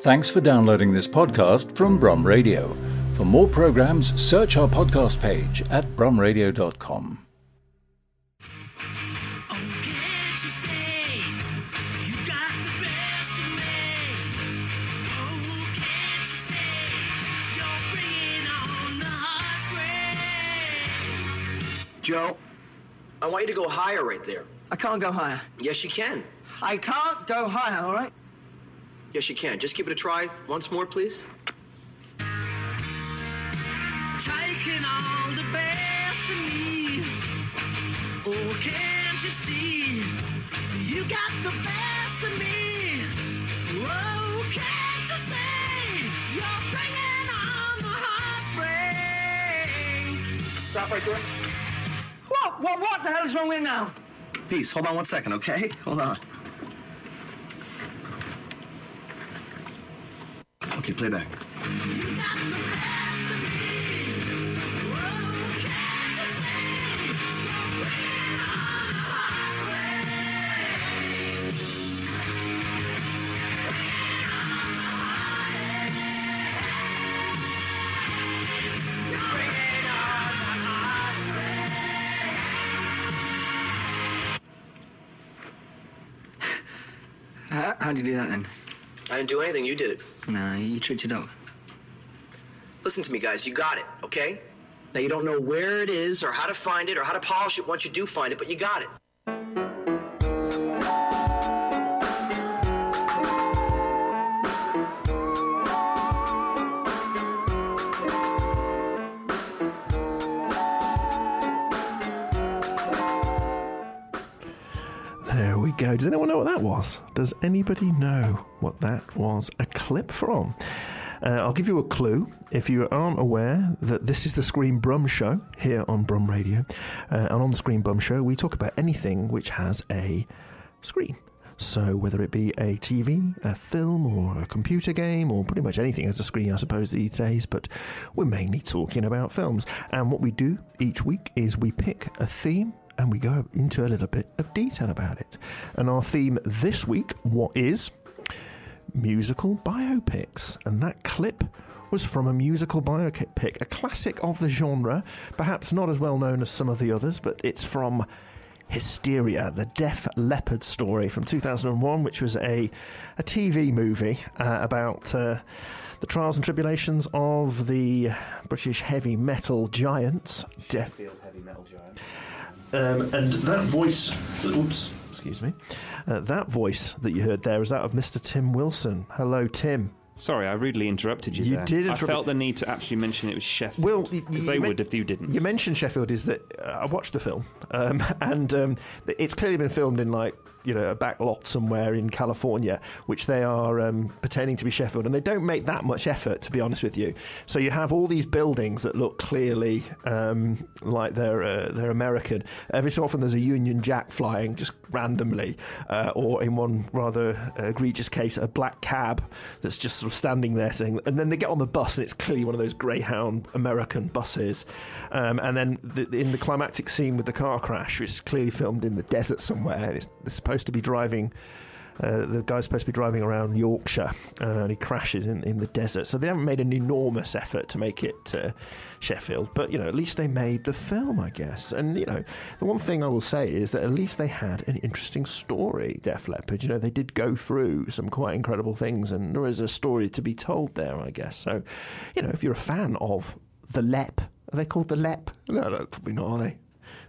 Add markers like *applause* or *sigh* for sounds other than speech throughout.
Thanks for downloading this podcast from Brum Radio. For more programs, search our podcast page at brumradio.com. Joe, I want you to go higher right there. I can't go higher. Yes, you can. I can't go higher, all right? Yes, you can. Just give it a try once more, please. Taking all the best of me. Oh, can't you see? You got the best of me. Oh, can't you see? You're bringing on the heartbreak. Stop right there. What? What? What the hell is wrong with now? Peace. Hold on one second, okay? Hold on. Okay, play back. You got the best of me. Oh, can't you see? You're bringing on the heartbreak. How, how'd you do that then? I didn't do anything. You did it. No, you tricked your dog. Listen to me, guys. You got it, okay? Now, you don't know where it is or how to find it or how to polish it once you do find it, but you got it. Go. Does anyone know what that was? Does anybody know what that was a clip from? Uh, I'll give you a clue. If you aren't aware that this is the Screen Brum Show here on Brum Radio, uh, and on the Screen Brum Show, we talk about anything which has a screen. So, whether it be a TV, a film, or a computer game, or pretty much anything has a screen, I suppose, these days, but we're mainly talking about films. And what we do each week is we pick a theme and we go into a little bit of detail about it. And our theme this week, what is musical biopics? And that clip was from a musical biopic, a classic of the genre, perhaps not as well known as some of the others, but it's from Hysteria, the Def Leppard story from 2001, which was a, a TV movie uh, about uh, the trials and tribulations of the British heavy metal giants, Def heavy metal giant. Um, and that voice, oops, excuse me, uh, that voice that you heard there is that of Mr. Tim Wilson. Hello, Tim. Sorry, I rudely interrupted you. You there. did I felt the need to actually mention it was Sheffield. Well, y- you they men- would if you didn't. You mentioned Sheffield is that uh, I watched the film, um, *laughs* and um, it's clearly been filmed in like you know a back lot somewhere in California, which they are um, pretending to be Sheffield, and they don't make that much effort, to be honest with you. So you have all these buildings that look clearly um, like they're uh, they're American. Every so often, there's a Union Jack flying just randomly, uh, or in one rather egregious case, a black cab that's just sort of standing there saying, and then they get on the bus, and it's clearly one of those Greyhound American buses. Um, and then the, in the climactic scene with the car crash, it's clearly filmed in the desert somewhere, and it's, they're supposed to be driving. Uh, the guy's supposed to be driving around Yorkshire uh, and he crashes in, in the desert. So they haven't made an enormous effort to make it uh, Sheffield, but you know, at least they made the film, I guess. And you know, the one thing I will say is that at least they had an interesting story, Def Leppard. You know, they did go through some quite incredible things, and there is a story to be told there, I guess. So, you know, if you're a fan of the Lep, are they called the Lep? No, no, probably not, are they?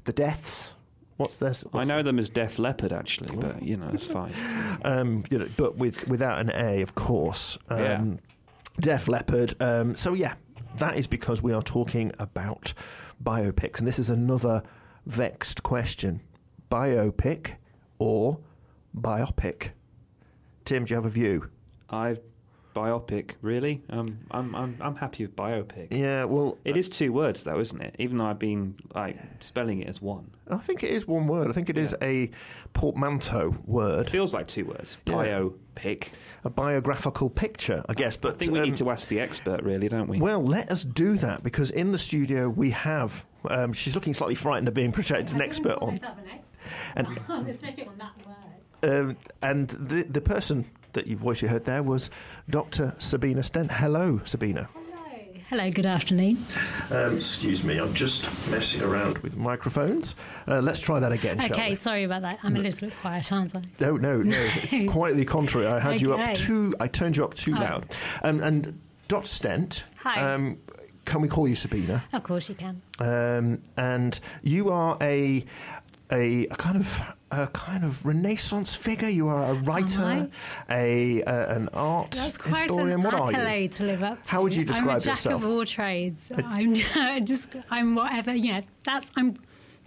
The Deaths. What's this? I know them as Def Leopard, actually, but you know, it's fine. *laughs* um, you know, but with without an A, of course. Um, Yeah. Def Leppard. Um, so yeah, that is because we are talking about biopics, and this is another vexed question: biopic or biopic? Tim, do you have a view? I've biopic, really? Um, I'm, I'm, I'm happy with biopic. Yeah, well, It is two words, though, isn't it? Even though I've been like spelling it as one. I think it is one word. I think it is a portmanteau word, It feels like two words. Yeah. Biopic. a biographical picture, I guess. But I think we um, need to ask the expert, really, don't we? Well, let us do that because in the studio we have. Um, she's looking slightly frightened of being projected as an expert on, Myself an expert. and *laughs* especially on that word. um, and the the person that you voice you heard there was Dr. Sabina Stent. Hello, Sabina. Hello, Hello, good afternoon. Um, excuse me, I'm just messing around with microphones. Uh, let's try that again. shall Okay, we? sorry about that. I'm a little bit quiet, aren't I? No, no, no. *laughs* It's quite the contrary. I had you up too. I turned you up too Oh. loud. Um, and Dr. Stent. Hi. Um, can we call you Sabina? Of course you can. Um, and you are a, a a kind of a kind of Renaissance figure. You are a writer, a uh, an art That's quite historian. an what are you? to live up to. How would you describe I'm a jack yourself? of all trades. I'm *laughs* just, I'm whatever. Know, that's I'm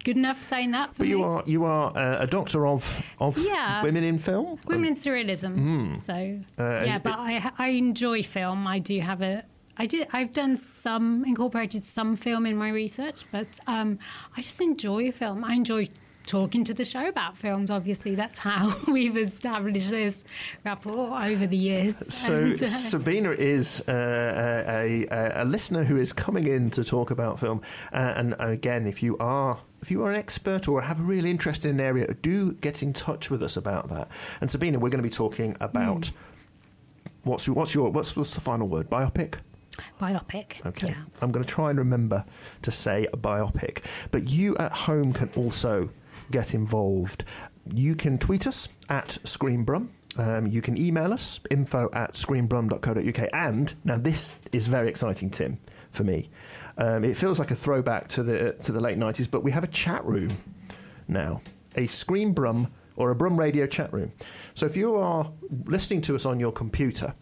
good enough for saying that. But you are you are uh, a doctor of of Yeah. women in film. women in surrealism. So Uh, yeah, and but I I enjoy film. I do have a. I did. I've done some incorporated some film in my research, but um, I just enjoy film. I enjoy talking to the show about films. Obviously, that's how *laughs* we've established this rapport over the years. So And, uh, Sabina is uh, a, a, a listener who is coming in to talk about film, uh, and, and again, if you are if you are an expert or have a real interest in an area, do get in touch with us about that. And Sabina, we're going to be talking about Hmm. what's your, what's your what's, what's the final word? Biopic. biopic. Okay. Yeah. I'm going to try and remember to say a biopic. But you at home can also get involved. You can tweet us at ScreenBrum. Um, you can email us, info at screenbrum.co.uk. And now this is very exciting, Tim, for me. Um, it feels like a throwback to the, to the late 90s, but we have a chat room now. A Screen Brum or a Brum Radio chat room. So if you are listening to us on your computer,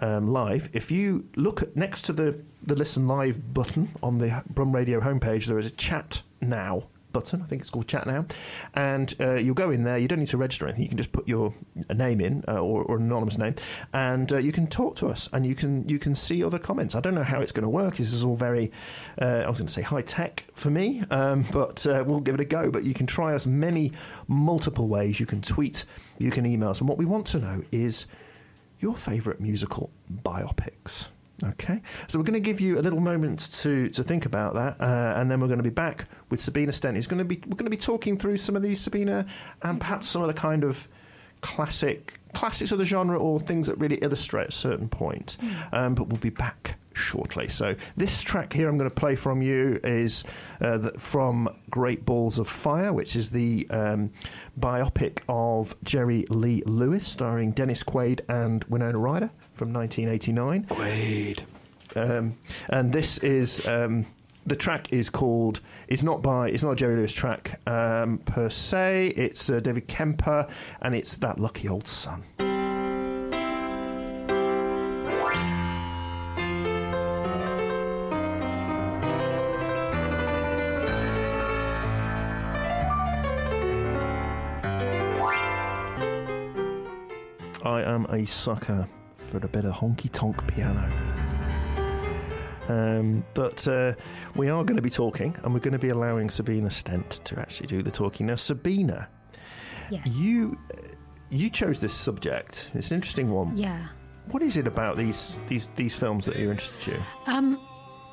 um, live. If you look at, next to the, the listen live button on the Brum Radio homepage, there is a chat now button. I think it's called chat now, and uh, you'll go in there. You don't need to register anything. You can just put your name in uh, or, or an anonymous name, and uh, you can talk to us and you can you can see other comments. I don't know how it's going to work. This is all very uh, I was going to say high tech for me, um, but uh, we'll give it a go. But you can try us many multiple ways. You can tweet, you can email us, and what we want to know is your favourite musical biopics. Okay, so we're going to give you a little moment to, to think about that, uh, and then we're going to be back with Sabina Stent. Who's going to be we're going to be talking through some of these Sabina, and perhaps some of the kind of classic classics of the genre or things that really illustrate a certain point. Um, but we'll be back shortly. So this track here I'm going to play from you is uh, the, from Great Balls of Fire, which is the um, biopic of Jerry Lee Lewis, starring Dennis Quaid and Winona Ryder from 1989. Quaid. Um, and this is um, the track is called. It's not by. It's not a Jerry Lewis track um, per se. It's uh, David Kemper, and it's that lucky old son. Am a sucker for a bit of honky tonk piano. Um, but uh, we are going to be talking, and we're going to be allowing Sabina Stent to actually do the talking. Now, Sabina, Yes. you you chose this subject. It's an interesting one. Yeah. What is it about these these these films that you're interested in? Um,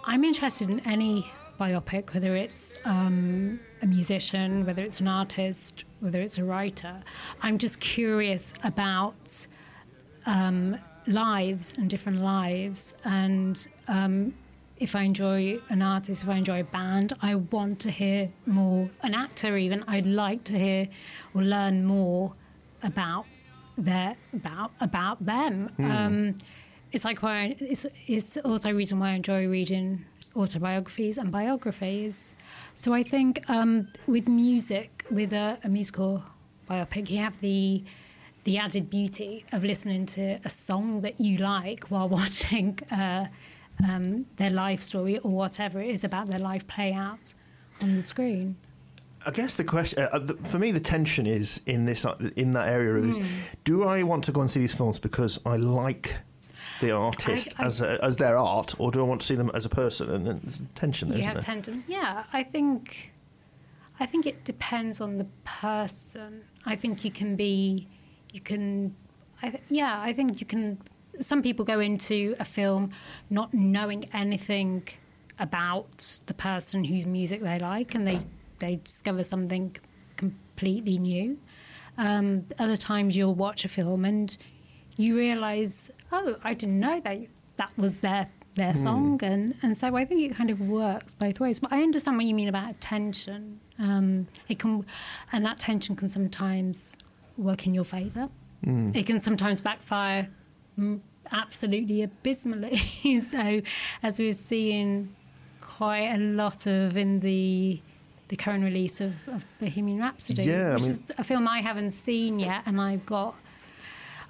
I'm interested in any biopic, whether it's um, a musician, whether it's an artist, whether it's a writer. I'm just curious about um, lives and different lives. And um, if I enjoy an artist, if I enjoy a band, I want to hear more. An actor, even, I'd like to hear or learn more about their about about them. Um, it's like why I, it's it's also a reason why I enjoy reading autobiographies and biographies. So I think um, with music, with a, a musical biopic, you have the the added beauty of listening to a song that you like while *laughs* watching uh, um, their life story or whatever it is about their life play out on the screen. I guess the question uh, the, for me, the tension is in this uh, in that area is: Do I want to go and see these films because I like the artist I- I- as a, as their art, or do I want to see them as a person? And there's tension there, you isn't have there? tendon. Yeah, I think I think it depends on the person. I think you can be, you can, I, th- yeah, I think you can. Some people go into a film not knowing anything about the person whose music they like, and they they discover something completely new. Um, other times you'll watch a film and you realise, oh, I didn't know that that was their their Hmm. song, and and so I think it kind of works both ways. But I understand what you mean about tension. Um, it can, and that tension can sometimes work in your favour. Hmm. It can sometimes backfire mm, absolutely abysmally. *laughs* so, as we've seen quite a lot of in the the current release of, of Bohemian Rhapsody, Yeah, I which mean- is a film I haven't seen yet, and I've got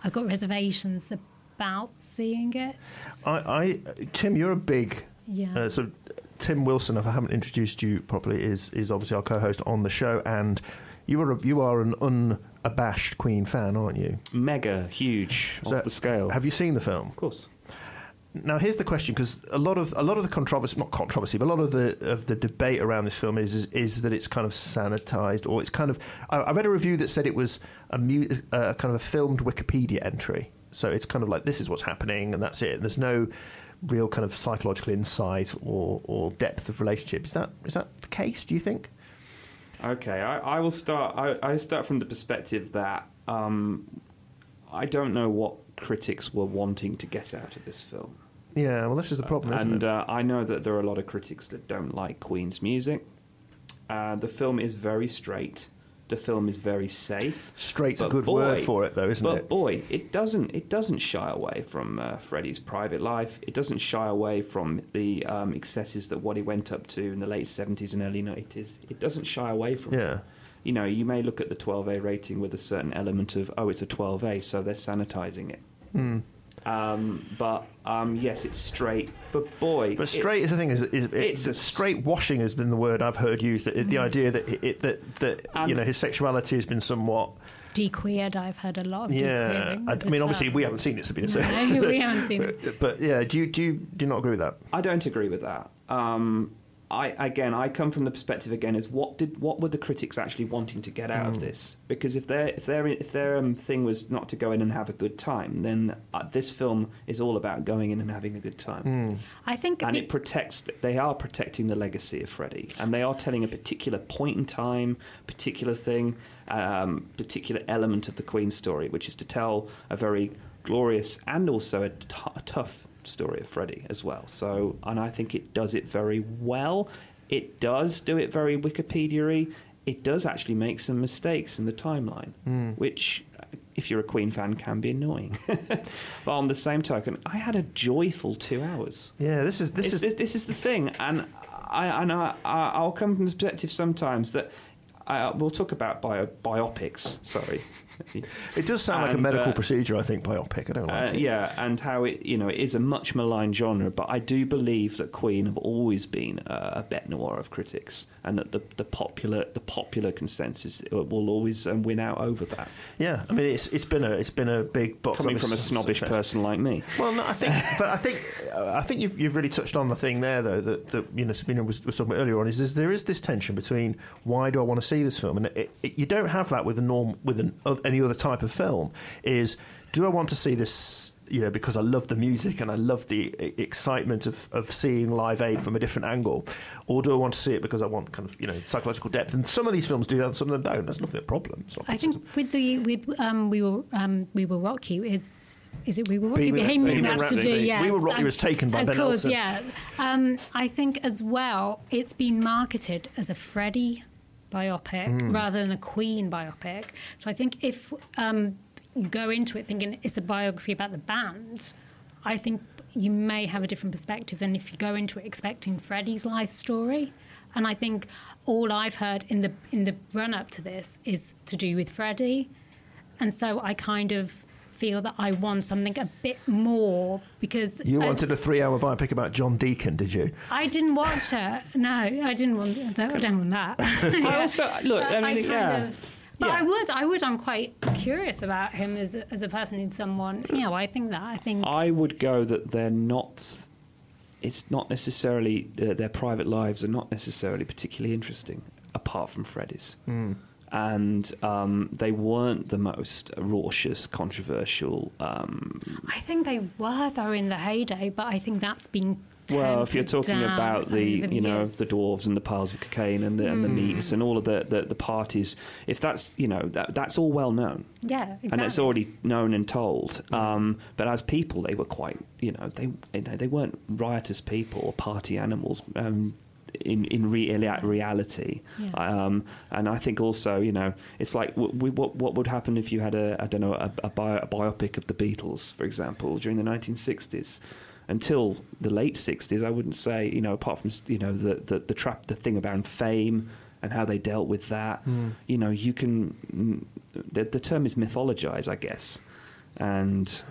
I've got reservations about seeing it. I, I Tim, you're a big. Yeah. Uh, so Tim Wilson, if I haven't introduced you properly, is is obviously our co-host on the show, and you are a, you are an unabashed Queen fan, aren't you? Mega huge So off the scale. Have you seen the film? of course. Now, here's the question: because a lot of a lot of the controversy, not controversy, but a lot of the of the debate around this film is is, is that it's kind of sanitized, or it's kind of. I, I read a review that said it was a mu- uh, kind of a filmed Wikipedia entry, so it's kind of like this is what's happening, and that's it. There's no real kind of psychological insight or, or depth of relationship. Is that is that the case? Do you think? Okay, I, I will start. I, I start from the perspective that um, I don't know what critics were wanting to get out of this film, Yeah, well, this is the problem, isn't and it? uh, I know that there are a lot of critics that don't like Queen's music. Uh, the film is very straight. The film is very safe. Straight's a good boy- word for it, though, isn't but it? But boy, it doesn't it doesn't shy away from uh, Freddie's private life. It doesn't shy away from the um, excesses that what he went up to in the late seventies and early nineties. It doesn't shy away from. it. Yeah. You know, you may look at the 12A rating with a certain element of oh, it's a 12A, so they're sanitizing it. Hmm. Um, but um, yes, it's straight. But boy, But straight is the thing is, is it, it's a- straight washing has been the word I've heard used. That Mm. the idea that it, that that Um, you know his sexuality has been somewhat Dequeered, I've heard a lot of yeah. I, I mean, obviously term. we haven't seen it, Sabina. So. No, we haven't seen it. But, *laughs* but yeah, do you do you, do you not agree with that? I don't agree with that. Um, I again, I come from the perspective again is what did what were the critics actually wanting to get out Hmm. of this? Because if their if their if their um, thing was not to go in and have a good time, then uh, this film is all about going in and having a good time. Hmm. I think And it- it protects. They are protecting the legacy of Freddie, and they are telling a particular point in time, particular thing, um, particular element of the Queen story, which is to tell a very glorious and also a, t- a tough story of Freddie as well. So, and I think it does it very well. It does do it very Wikipedia-y. It does actually make some mistakes in the timeline, which, uh, if you're a Queen fan, can be annoying. *laughs* but on the same token, I had a joyful two hours. Yeah, this is this This is is this is the thing, and I and I, I I'll come from the perspective sometimes that I, we'll talk about bio, biopics. Sorry, it does sound like a medical uh, procedure. I think biopic. I don't like uh, it. yeah, and how it you know it is a much maligned genre, but I do believe that Queen have always been uh, a bête noir of critics, and that the, the popular the popular consensus will always um, win out over that. Yeah, I mean it's it's been a it's been a big box Coming from a snobbish success. person like me, Well, no, I think, *laughs* but I think, uh, I think you've, you've really touched on the thing there, though that, that you know Sabina was, was talking about earlier on. Is, is there is this tension between why do I want to see this film, and it, it, you don't have that with a norm with an, uh, any other type of film. Is do I want to see this? You know, because I love the music and I love the excitement of, of seeing Live Aid from a different angle, or do I want to see it because I want kind of you know psychological depth? And some of these films do that, and some of them don't. That's nothing a problem. Not I think with the with um, we will um, we will rock you is is it we will rock you Bohemian- Bohemian Rhapsody? Rhapsody. Yes. We Will Rock You was taken by of Ben course, Elton. yeah. Um, I think as well it's been marketed as a Freddie biopic Hmm. rather than a Queen biopic. So I think if um, you go into it thinking it's a biography about the band, I think you may have a different perspective than if you go into it expecting Freddie's life story. And I think all I've heard in the in the run up to this is to do with Freddie, and so I kind of feel that I want something a bit more because You as- wanted a three-hour biopic about John Deacon, did you? I didn't watch it. No, I didn't want that. I don't want that. *laughs* I also look. I But mean, kind yeah. of- but Yeah. I would, I would. I'm quite curious about him as a, as a person in someone. You know, I think that. I think. I would go that they're not. It's not necessarily uh, their private lives are not necessarily particularly interesting, apart from Freddie's. And um, they weren't the most raucous, controversial. Um, I think they were though in the heyday, but I think that's been Well, if you're talking about the, you know, years. the dwarves and the piles of cocaine and the, and the meats and all of the, the, the parties, if that's, you know, that, that's all well known. yeah, exactly. And it's already known and told. Um, but as people, they were quite you know they they weren't riotous people or party animals. Um, in in rea- reality, Yeah. um, and I think also, you know, it's like w- we, what what would happen if you had a I don't know a, a, bio, a biopic of the Beatles, for example, during the 1960s. Until the late 60s, I wouldn't say, you know, apart from you know the the, the trap the thing about fame and how they dealt with that. You know, you can mm, the, the term is mythologize, I guess, and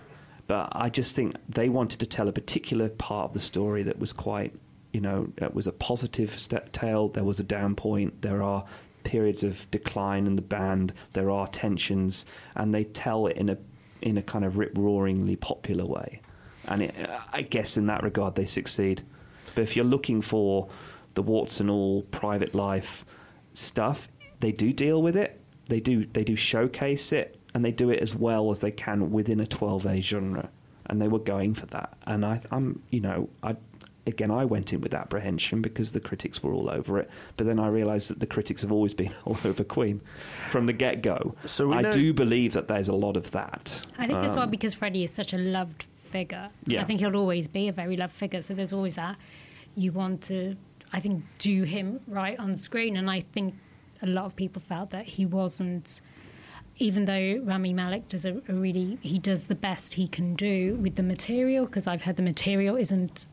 but I just think they wanted to tell a particular part of the story that was quite, you know, it was a positive step tale. There was a down point. There are periods of decline in the band. There are tensions, and they tell it in a in a kind of rip roaringly popular way. And it, I guess in that regard they succeed. But if you're looking for the warts and all private life stuff, they do deal with it. They do they do showcase it, and they do it as well as they can within a 12A genre. And they were going for that. And I, I'm, you know, I again I went in with apprehension because the critics were all over it. But then I realised that the critics have always been *laughs* all over Queen from the get go. So I know- do believe that there's a lot of that. I think as well Um, because Freddie is such a loved figure. Yeah. I think he'll always be a very loved figure. So there's always that you want to, I think, do him right on screen. And I think a lot of people felt that he wasn't. Even though Rami Malek does a, a really, he does the best he can do with the material. Because I've heard the material isn't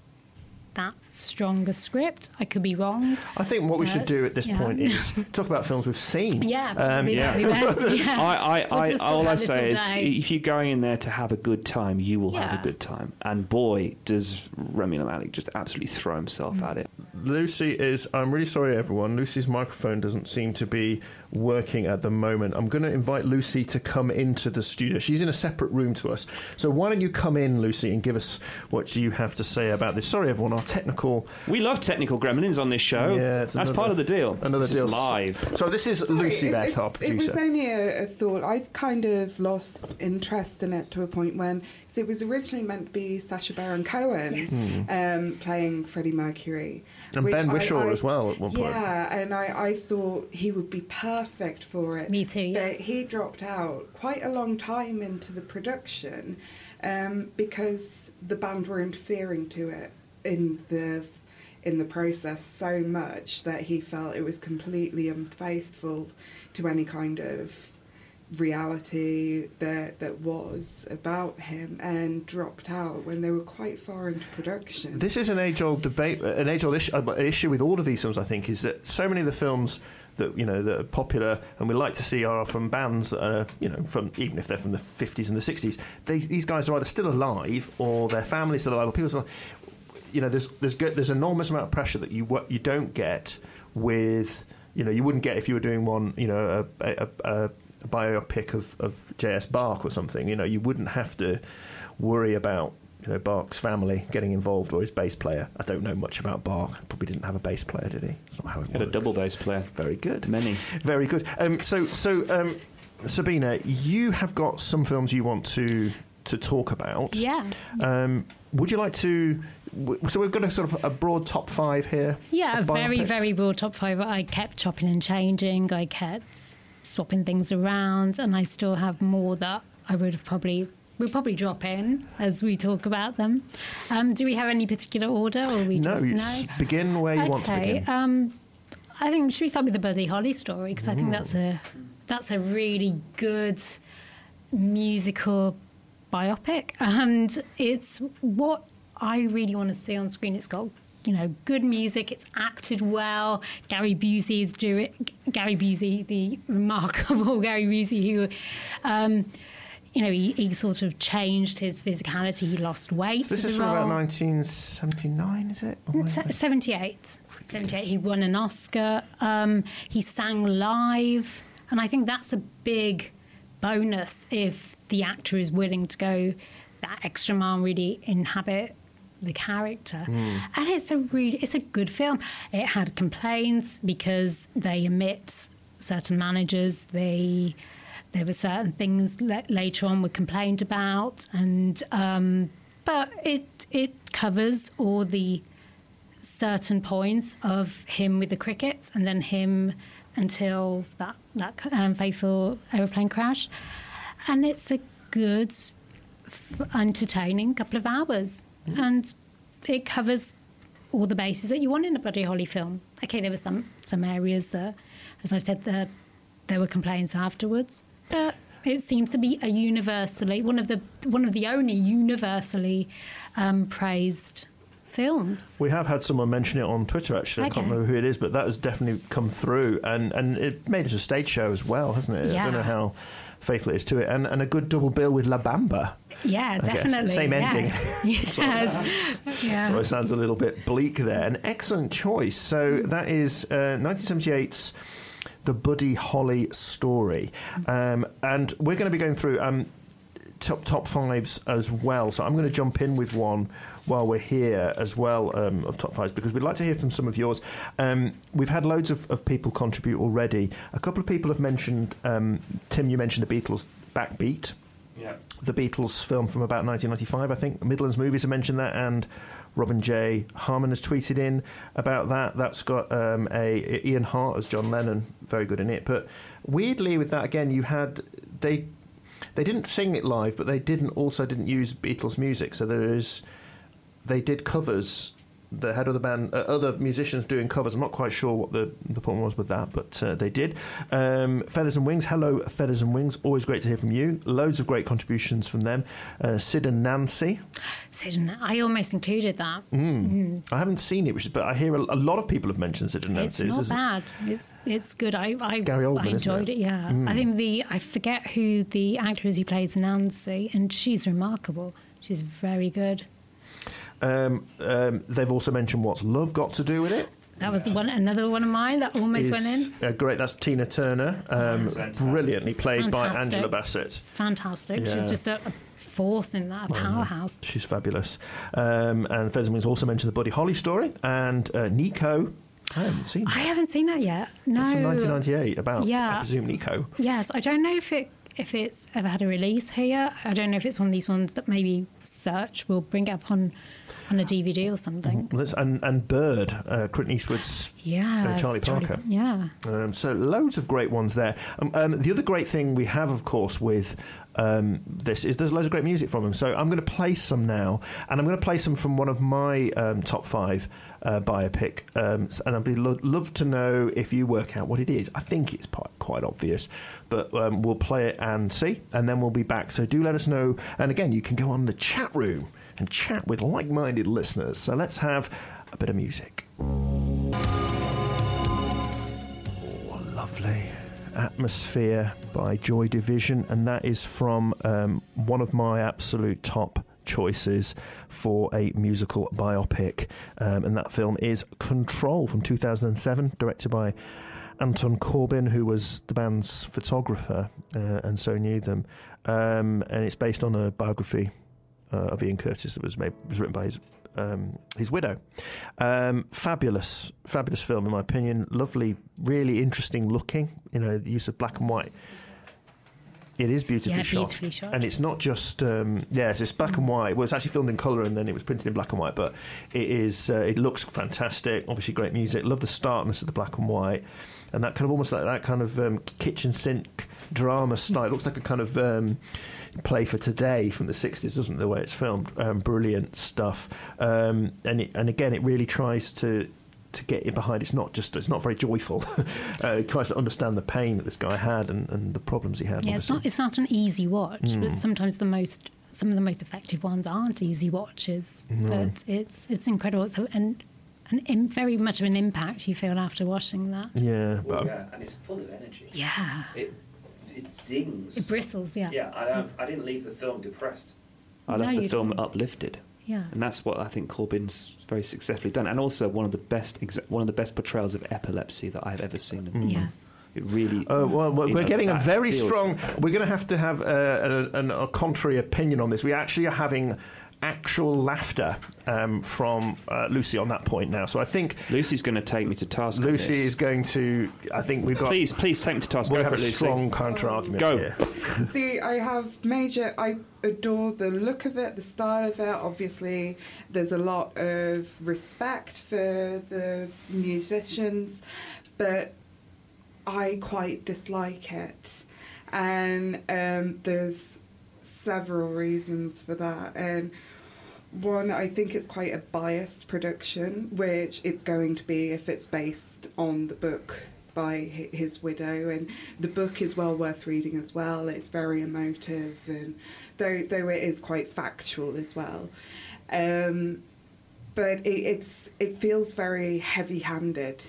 that stronger script. I could be wrong. I think what we should do at this yeah. point is *laughs* talk about films we've seen. Yeah, Um, yeah. best. *laughs* Yeah. I, I, I, all I say is, day. if you're going in there to have a good time, you will have a good time. And boy, does Rami Malek just absolutely throw himself Mm. at it. Lucy is. I'm really sorry, everyone. Lucy's microphone doesn't seem to be working at the moment. I'm going to invite Lucy to come into the studio. She's in a separate room to us. So why don't you come in, Lucy, and give us what you have to say about this? Sorry, everyone. Our technical. We love technical gremlins on this show. Yeah, it's That's another- part of the deal. Another This is deal. live. So this is Sorry, Lucy it- Beth, it's- our It was producer. only a, a thought. I'd kind of lost interest in it to a point when 'cause it was originally meant to be Sacha Baron Cohen um, playing Freddie Mercury. And which Ben I- Whishaw I- as well at one point. Yeah, and I, I thought he would be perfect for it. Me too, yeah. But he dropped out quite a long time into the production um, because the band were interfering to it in the in the process so much that he felt it was completely unfaithful to any kind of reality that that was about him and dropped out when they were quite far into production. This is an age-old debate, an age-old issue, uh, issue with all of these films. I think is that so many of the films that you know that are popular and we like to see are from bands that are you know from even if they're from the 50s and the 60s. They, these guys are either still alive or their families still alive or people. Alive. You know, there's there's there's enormous amount of pressure that you you don't get with you know you wouldn't get if you were doing one you know a, a, a, a biopic of, of J.S. Bach or something. You know, you wouldn't have to worry about you know Bach's family getting involved or his bass player. I don't know much about Bach. Probably didn't have a bass player, did he? It's not how it Had a double bass player. Very good. Many. Very good. Um, so, so um, Sabina, you have got some films you want to to talk about. Yeah. Um, would you like to? So we've got a sort of a broad top five here. Yeah, a very, very broad top five. I kept chopping and changing. I kept swapping things around, and I still have more that I would have probably we'll probably drop in as we talk about them. Um, do we have any particular order, or we No, just s- begin where you want to begin. Um, I think should we start with the Buddy Holly story because I think that's a that's a really good musical biopic, and it's what I really want to see on screen. It's got you know good music. It's acted well. Gary Busey is doing Gary Busey, the remarkable *laughs* Gary Busey, who. Um, you know, he, he sort of changed his physicality. He lost weight. So this is from about 1979, is it? Or Se- 78. 78. He won an Oscar. Um, he sang live. And I think that's a big bonus if the actor is willing to go that extra mile and really inhabit the character. And it's a really, it's a good film. It had complaints because they omit certain managers. They there were certain things later on were complained about, and um, but it it covers all the certain points of him with the crickets, and then him until that that um, faithful aeroplane crash, and it's a good, f- entertaining couple of hours, and it covers all the bases that you want in a Buddy Holly film. Okay, there were some some areas that, as I said, there there were complaints afterwards, but it seems to be a universally one of the one of the only universally um, praised films. We have had someone mention it on Twitter. Actually, I can't remember who it is, but that has definitely come through, and and it made it a stage show as well, hasn't it? I don't Yeah. know how faithful it is to it, and and a good double bill with La Bamba. Yeah, definitely. Same ending. *laughs* Yes. yes. yeah. So it sounds a little bit bleak there. An excellent choice. So that is uh, 1978's The Buddy Holly Story. Um, and we're going to be going through um, top, top fives as well. So I'm going to jump in with one while we're here as well um, of top fives because we'd like to hear from some of yours. Um, we've had loads of, of people contribute already. A couple of people have mentioned, um, Tim, you mentioned the Beatles Backbeat Yeah. the Beatles film from about 1995, I think. Midlands Movies have mentioned that, and Robin J. Harmon has tweeted in about that. That's got um, a Ian Hart as John Lennon, very good in it. But weirdly, with that again, you had they they didn't sing it live, but they didn't also didn't use Beatles music. So there is they did covers. They had other band, uh, other musicians doing covers. I'm not quite sure what the, the point was with that, but uh, they did. Um, Feathers and Wings, hello, Feathers and Wings. Always great to hear from you. Loads of great contributions from them. Uh, Sid and Nancy. Sid and- I almost included that. I haven't seen it, which is, but I hear a, a lot of people have mentioned Sid and Nancy. It's not bad. It's it's good. I I, Gary Oldman, I enjoyed it? it. Yeah, I think the I forget who the actor is who plays Nancy, and she's remarkable. She's very good. Um, um, they've also mentioned what's love got to do with it. That was one another one of mine that almost went in. uh, great. That's Tina Turner, um, brilliantly It's played by. Angela Bassett. Fantastic. Yeah. She's just a, a force in that, a powerhouse. She's fabulous. Um, and Feathers and also mentioned the Buddy Holly story and uh, Nico. I haven't seen that. I haven't seen that yet. No. It's from 1998 about, yeah. I presume, Nico. Yes, I don't know if it if it's ever had a release here. I don't know if it's one of these ones that maybe Search will bring it up on on a DVD or something. Let's, and, and Bird, uh, Clint Eastwood's Yeah, Uh, Charlie Parker. Yeah, Um, so loads of great ones there. Um, um, the other great thing we have, of course, with um, this is there's loads of great music from him. So I'm going to play some now, and I'm going to play some from one of my um, top five uh, biopic. Um, and I'd be lo- love to know if you work out what it is. I think it's quite, quite obvious, but um, we'll play it and see, and then we'll be back. So do let us know. And again, you can go on the chat room and chat with like-minded listeners. So let's have a bit of music. Oh, lovely. Atmosphere by Joy Division, and that is from um, one of my absolute top choices for a musical biopic. Um, and that film is Control from 2007, directed by Anton Corbijn, who was the band's photographer uh, and so knew them. Um, and it's based on a biography uh, of Ian Curtis that was made was written by his um, his widow. Um, fabulous, fabulous film in my opinion. Lovely, really interesting looking. You know, the use of black and white. It is beautifully, Yeah, shot. beautifully shot. and it's not just um, yes, it's black and white. Well, it's actually filmed in color and then it was printed in black and white. But it is, uh, it looks fantastic. Obviously, great music. Love the starkness of the black and white, and that kind of almost like that kind of um, kitchen sink drama style. It looks like a kind of um, play for today from the 60s, doesn't it, the way it's filmed? Um, brilliant stuff. Um, and, it, and again, it really tries to to get it behind. It's not just, it's not very joyful. *laughs* uh, it tries to understand the pain that this guy had and, and the problems he had. yeah. It's not it's not an easy watch, Hmm. but sometimes the most some of the most effective ones aren't easy watches. But it's it's incredible. So and and in, very much of an impact you feel after watching that. Yeah, but yeah, and it's full of energy. Yeah, It it zings. it bristles. Yeah, yeah, I don't, I didn't leave the film depressed. I No, left the film didn't. uplifted. yeah. and that's what I think Corbijn's very successfully done, and also one of the best exa- one of the best portrayals of epilepsy that I've ever seen. In Yeah. It really. Oh well, well, we're know, getting a very feels- strong. We're going to have to have uh, a, a, a contrary opinion on this. We actually are having actual laughter um, from uh, Lucy on that point now. So I think Lucy's going to take me to task. on Lucy this. is going to. I think we've got. Please, please take me to task. we Go have for a Lucy. strong counter argument Go. here. *laughs* See, I have major. I adore the look of it, the style of it. Obviously, there's a lot of respect for the musicians, but I quite dislike it, and um, there's several reasons for that. And one, I think it's quite a biased production, which it's going to be if it's based on the book by his widow, and the book is well worth reading as well. It's very emotive, and though though it is quite factual as well. Um, but it, it's it feels very heavy-handed.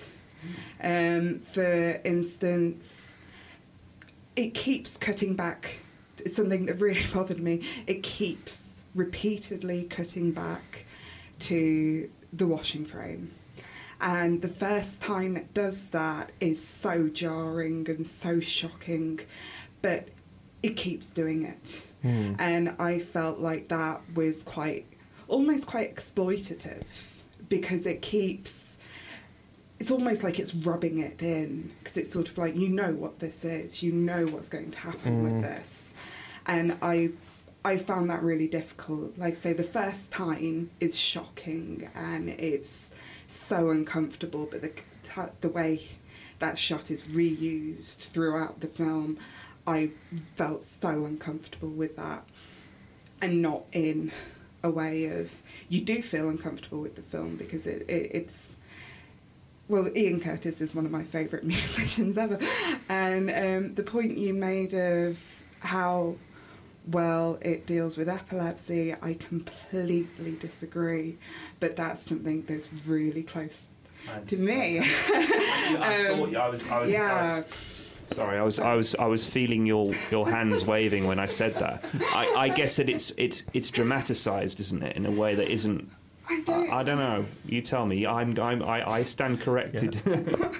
Um, for instance, it keeps cutting back. It's something that really *laughs* bothered me. It keeps repeatedly cutting back to the washing frame. And the first time it does that is so jarring and so shocking, but it keeps doing it. Hmm. And I felt like that was quite, almost quite exploitative because it keeps it's almost like it's rubbing it in because it's sort of like you know what this is you know what's going to happen with hmm. this and i i found that really difficult. Like say the first time is shocking and it's so uncomfortable but the the way that shot is reused throughout the film i felt so uncomfortable with that and not in a way of you do feel uncomfortable with the film because it, it it's well, Ian Curtis is one of my favourite *laughs* musicians ever, and um, the point you made of how well it deals with epilepsy, I completely disagree. But that's something that's really close to me. *laughs* I Um, thought I was. I was, yeah. I was Sorry, I was, I was, I was feeling your, your hands *laughs* waving when I said that. I, I guess that it's, it's, it's dramatised, isn't it, in a way that isn't. I don't. I, I don't know. You tell me. I'm, I'm, I, I stand corrected. Yeah, *laughs*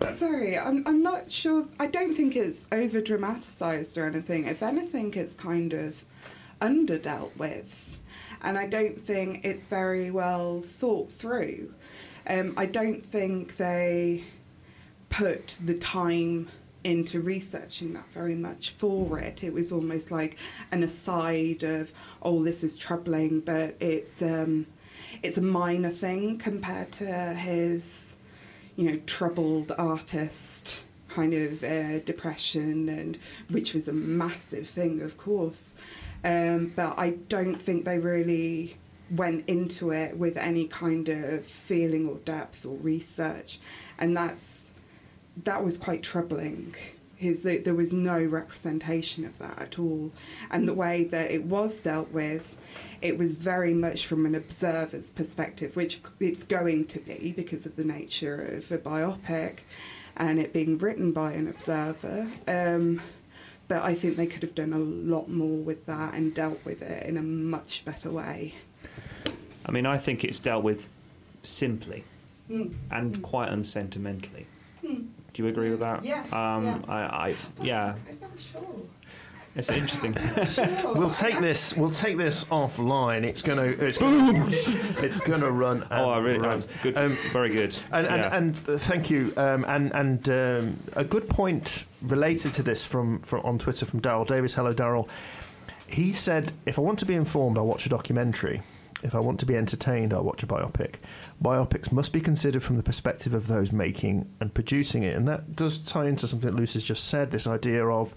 I'm sorry. I'm, I'm not sure. I don't think it's over dramatized or anything. If anything, it's kind of under dealt with. And I don't think it's very well thought through. Um, I don't think they put the time into researching that very much for it. It was almost like an aside of, oh, this is troubling, but it's um, it's a minor thing compared to his, you know, troubled artist kind of uh, depression, and which was a massive thing, of course. Um, but I don't think they really went into it with any kind of feeling or depth or research, and that's that was quite troubling. His that there was no representation of that at all, and the way that it was dealt with, it was very much from an observer's perspective, which it's going to be because of the nature of a biopic, and it being written by an observer. Um, but I think they could have done a lot more with that and dealt with it in a much better way. I mean, I think it's dealt with simply and quite unsentimentally. Do you agree with that? Yes, Um, yeah. I, I, yeah, I'm not sure. It's interesting. *laughs* We'll take this. We'll take this offline. It's gonna. It's gonna, it's gonna run. *laughs* oh, I really, run. uh, good, Um, very good. And, and, Yeah. and uh, thank you. Um, and and um, a good point related to this from, from on Twitter from Daryl Davis. Hello, Daryl. He said, "If I want to be informed, I'll watch a documentary. If I want to be entertained, I'll watch a biopic. Biopics must be considered from the perspective of those making and producing it, and that does tie into something that Lucy's just said. This idea of,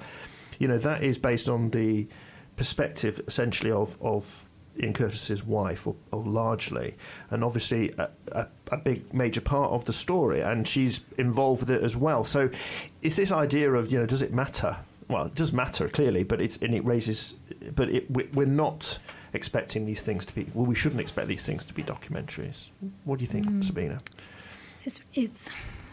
you know, that is based on the perspective essentially of of." Ian Curtis's wife, or, or largely, and obviously a, a, a big major part of the story, and she's involved with it as well. So, it's this idea of you know, does it matter? Well, it does matter clearly, but it's and it raises, but it, we, we're not expecting these things to be. Well, we shouldn't expect these things to be documentaries. What do you think, hmm. Sabina? It's, it's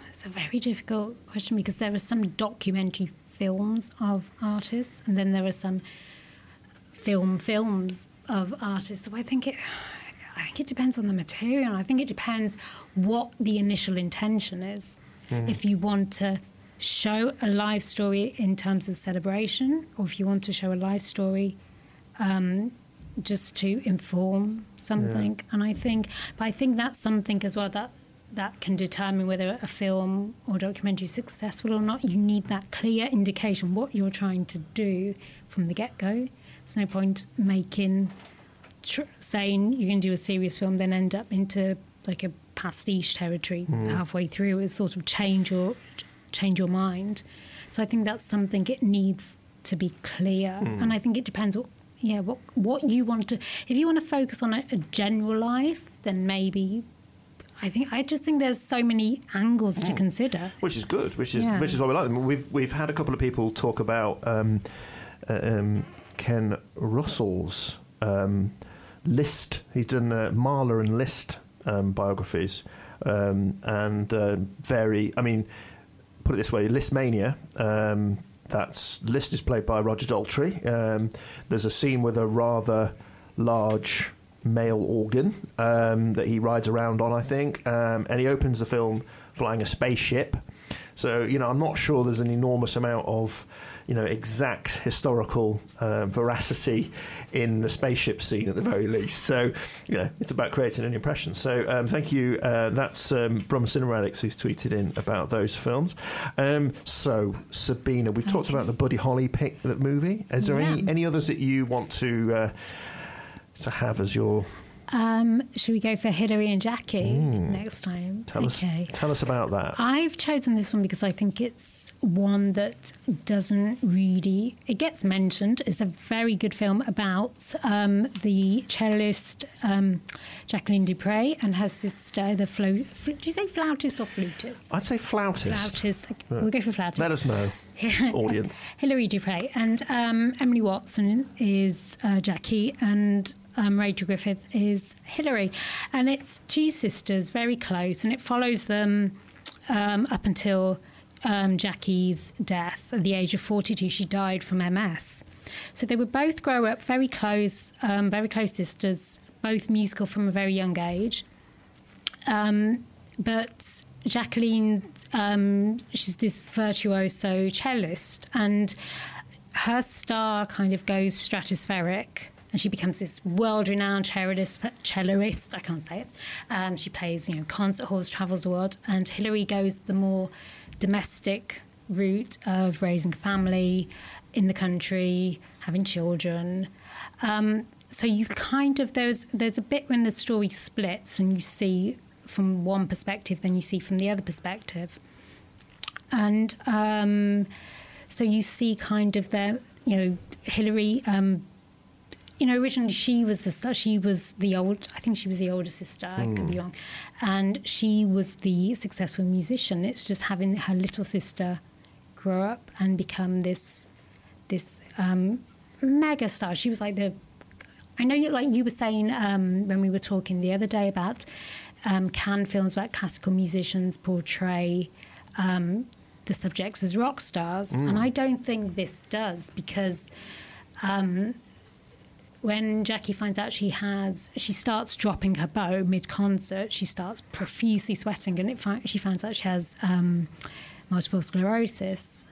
it's a very difficult question because there are some documentary films of artists, and then there are some film films of artists. So I think it. I think it depends on the material. I think it depends what the initial intention is. If you want to show a live story in terms of celebration, or if you want to show a live story um, just to inform something. And I think, but I think that's something as well that that can determine whether a film or documentary is successful or not. You need that clear indication what you're trying to do from the get go. There's no point making tr- saying you're going to do a serious film, then end up into like a pastiche territory mm. halfway through. Is sort of change your change your mind. So I think that's something it needs to be clear, mm. and I think it depends. What, yeah, what what you want to. If you want to focus on a, a general life, then maybe. I think I just think there's so many angles to consider. which is good, which is Yeah. which is why we like them. We've we've had a couple of people talk about um, uh, um, Ken Russell's um, Liszt. He's done uh, Mahler and Liszt um, biographies, um, and uh, very. I mean, put it this way: Lisztomania. Um, that's Liszt is played by Roger Daltrey. Um, there's a scene with a rather large male organ um, that he rides around on, I think, um, and he opens the film flying a spaceship. So you know, I'm not sure there's an enormous amount of you know exact historical uh, veracity in the spaceship scene at the very least. So you know, it's about creating an impression. So um, thank you. Uh, that's um, Brum Cinema Addicts who's tweeted in about those films. Um, so Sabina, we've talked about the Buddy Holly pick that movie. Is there any any others that you want to uh, to have as your Um, should we go for Hilary and Jackie next time? tell okay. us tell us about that? I've chosen this one because I think it's one that doesn't really. It gets mentioned. It's a very good film about um, the cellist um, Jacqueline du Pré and her sister, the flo- fl- Do you say flautist or flutist? I'd say flautist. Flautist. We'll go for flautist. Let us know, *laughs* audience. Hilary du Pré and um, Emily Watson is uh, Jackie and um, Rachel Griffiths is Hilary. and it's two sisters very close, and it follows them um, up until um, Jackie's death at the age of forty-two. She died from MS, so they would both grow up very close, um, very close sisters, both musical from a very young age. Um, but Jacqueline, um, she's this virtuoso cellist, and her star kind of goes stratospheric. And she becomes this world-renowned cellist. I can't say it. Um, she plays, you know, concert halls, travels the world. And Hilary goes the more domestic route of raising a family in the country, having children. Um, so you kind of there's there's a bit when the story splits and you see from one perspective, then you see from the other perspective, and um, so you see kind of the you know Hilary. Um, you know, originally she was the she was the old. I think she was the older sister. I could be wrong, and she was the successful musician. It's just having her little sister grow up and become this this um, mega star. She was like the. I know, you, like you were saying um, when we were talking the other day about um, can films about classical musicians portray um, the subjects as rock stars, and I don't think this does because um, when Jackie finds out she has, she starts dropping her bow mid concert. She starts profusely sweating, and it fi- she finds out she has um, multiple sclerosis.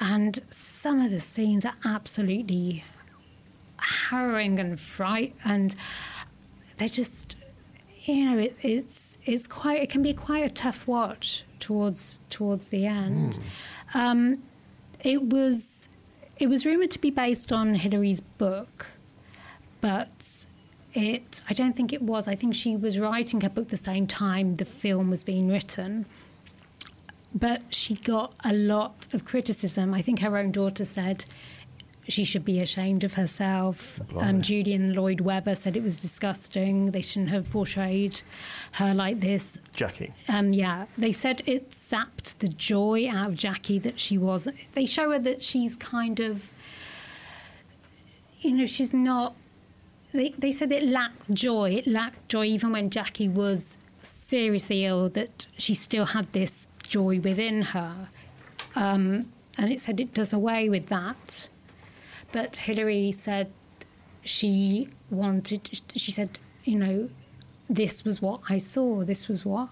And some of the scenes are absolutely harrowing and fright, and they're just, you know, it, it's it's quite. It can be quite a tough watch towards towards the end. Um, it was it was rumored to be based on Hilary's book, but it I don't think it was. I think she was writing her book the same time the film was being written. But she got a lot of criticism. I think her own daughter said she should be ashamed of herself. Um, Julian Lloyd Webber said it was disgusting. They shouldn't have portrayed her like this. Jackie. Um, yeah, they said it sapped the joy out of Jackie that she was. They show her that she's kind of, you know, she's not. They they said it lacked joy. It lacked joy even when Jackie was seriously ill. That she still had this joy within her, um, and it said it does away with that. But Hilary said she wanted. She said, you know, this was what I saw. This was what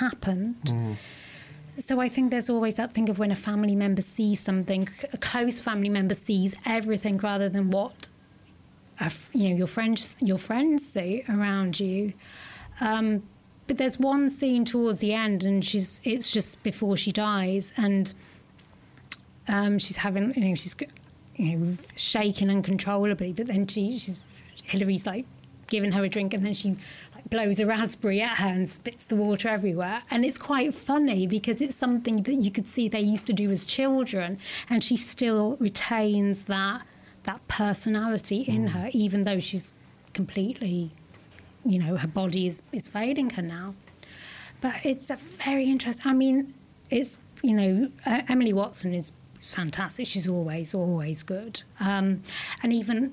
happened. So I think there's always that thing of when a family member sees something, a close family member sees everything rather than what you know your friends your friends see around you. Um, but there's one scene towards the end, and she's it's just before she dies, and um, she's having you know she's you know shaking uncontrollably, but then she she's Hilary's like giving her a drink, and then she like blows a raspberry at her and spits the water everywhere, and it's quite funny because it's something that you could see they used to do as children, and she still retains that that personality in her, even though she's completely you know her body is is failing her now but it's a very interesting i mean it's you know uh, emily watson is, is fantastic she's always always good um, and even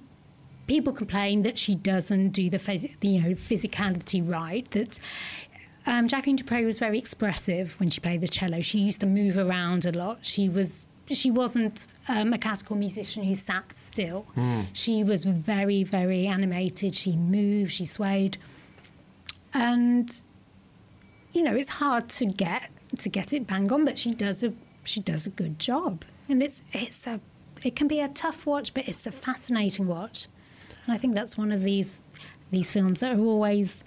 people complain that she doesn't do the, phys- you know physicality right that um, Jacqueline du Pré was very expressive when she played the cello. She used to move around a lot. She was she wasn't um, a classical musician who sat still. She was very very animated. She moved. She swayed, and you know it's hard to get to get it bang on, but she does a she does a good job, and it's it's a it can be a tough watch, but it's a fascinating watch, and I think that's one of these these films that are always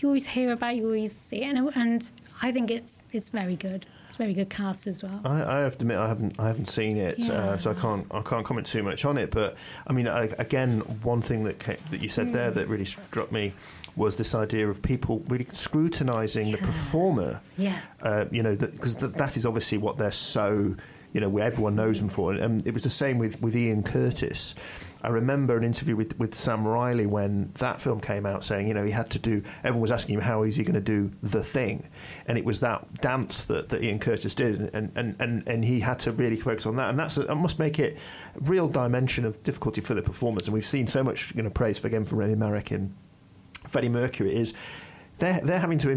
you always hear about, you always see, and, and I think it's it's very good. Very good cast as well. I, I have to admit, I haven't, I haven't seen it, Yeah. uh, so I can't, I can't comment too much on it. But I mean, I, again, one thing that that you said there that really struck me was this idea of people really scrutinising the performer. Yes. Uh, you know, because th- that is obviously what they're so, you know, where everyone knows them for. And um, it was the same with, with Ian Curtis. I remember an interview with, with Sam Riley when that film came out saying, you know, he had to do, everyone was asking him how is he going to do the thing. And it was that dance that, that Ian Curtis did. And, and, and, and he had to really focus on that. And that's a, must make it a real dimension of difficulty for the performers. And we've seen so much, you know, praise for, again, for Rami Malek and Freddie Mercury is they're they're having to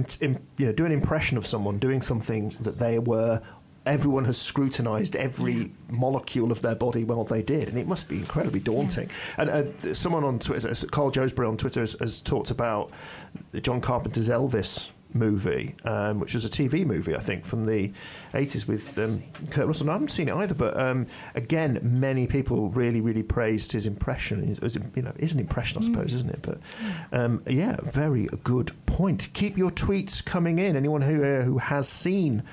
you know do an impression of someone doing something that they were. Everyone has scrutinised every molecule of their body while they did, and it must be incredibly daunting. And uh, someone on Twitter, uh, Carl Josbury on Twitter, has, has talked about John Carpenter's Elvis movie, um, which was a TV movie, I think, from the 80s with um, Kurt Russell. And I haven't seen it either, but um, again, many people really, really praised his impression. His, his- you know, is an impression, I suppose, isn't it? But um, yeah, very good point. Keep your tweets coming in. Anyone who uh, who has seen.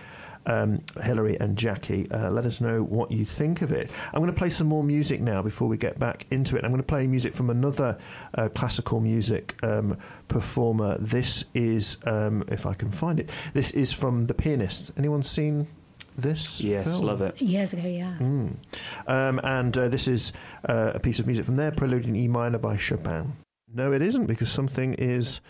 Um, Hilary and Jackie, uh, let us know what you think of it. I'm going to play some more music now before we get back into it. I'm going to play music from another uh, classical music um, performer. This is, um, if I can find it, this is from The Pianist. Anyone seen this? Yes, film? love it. Years ago, yes. Mm. Um, and uh, this is uh, a piece of music from there, Prelude in E minor by Chopin. No, it isn't because something is uh,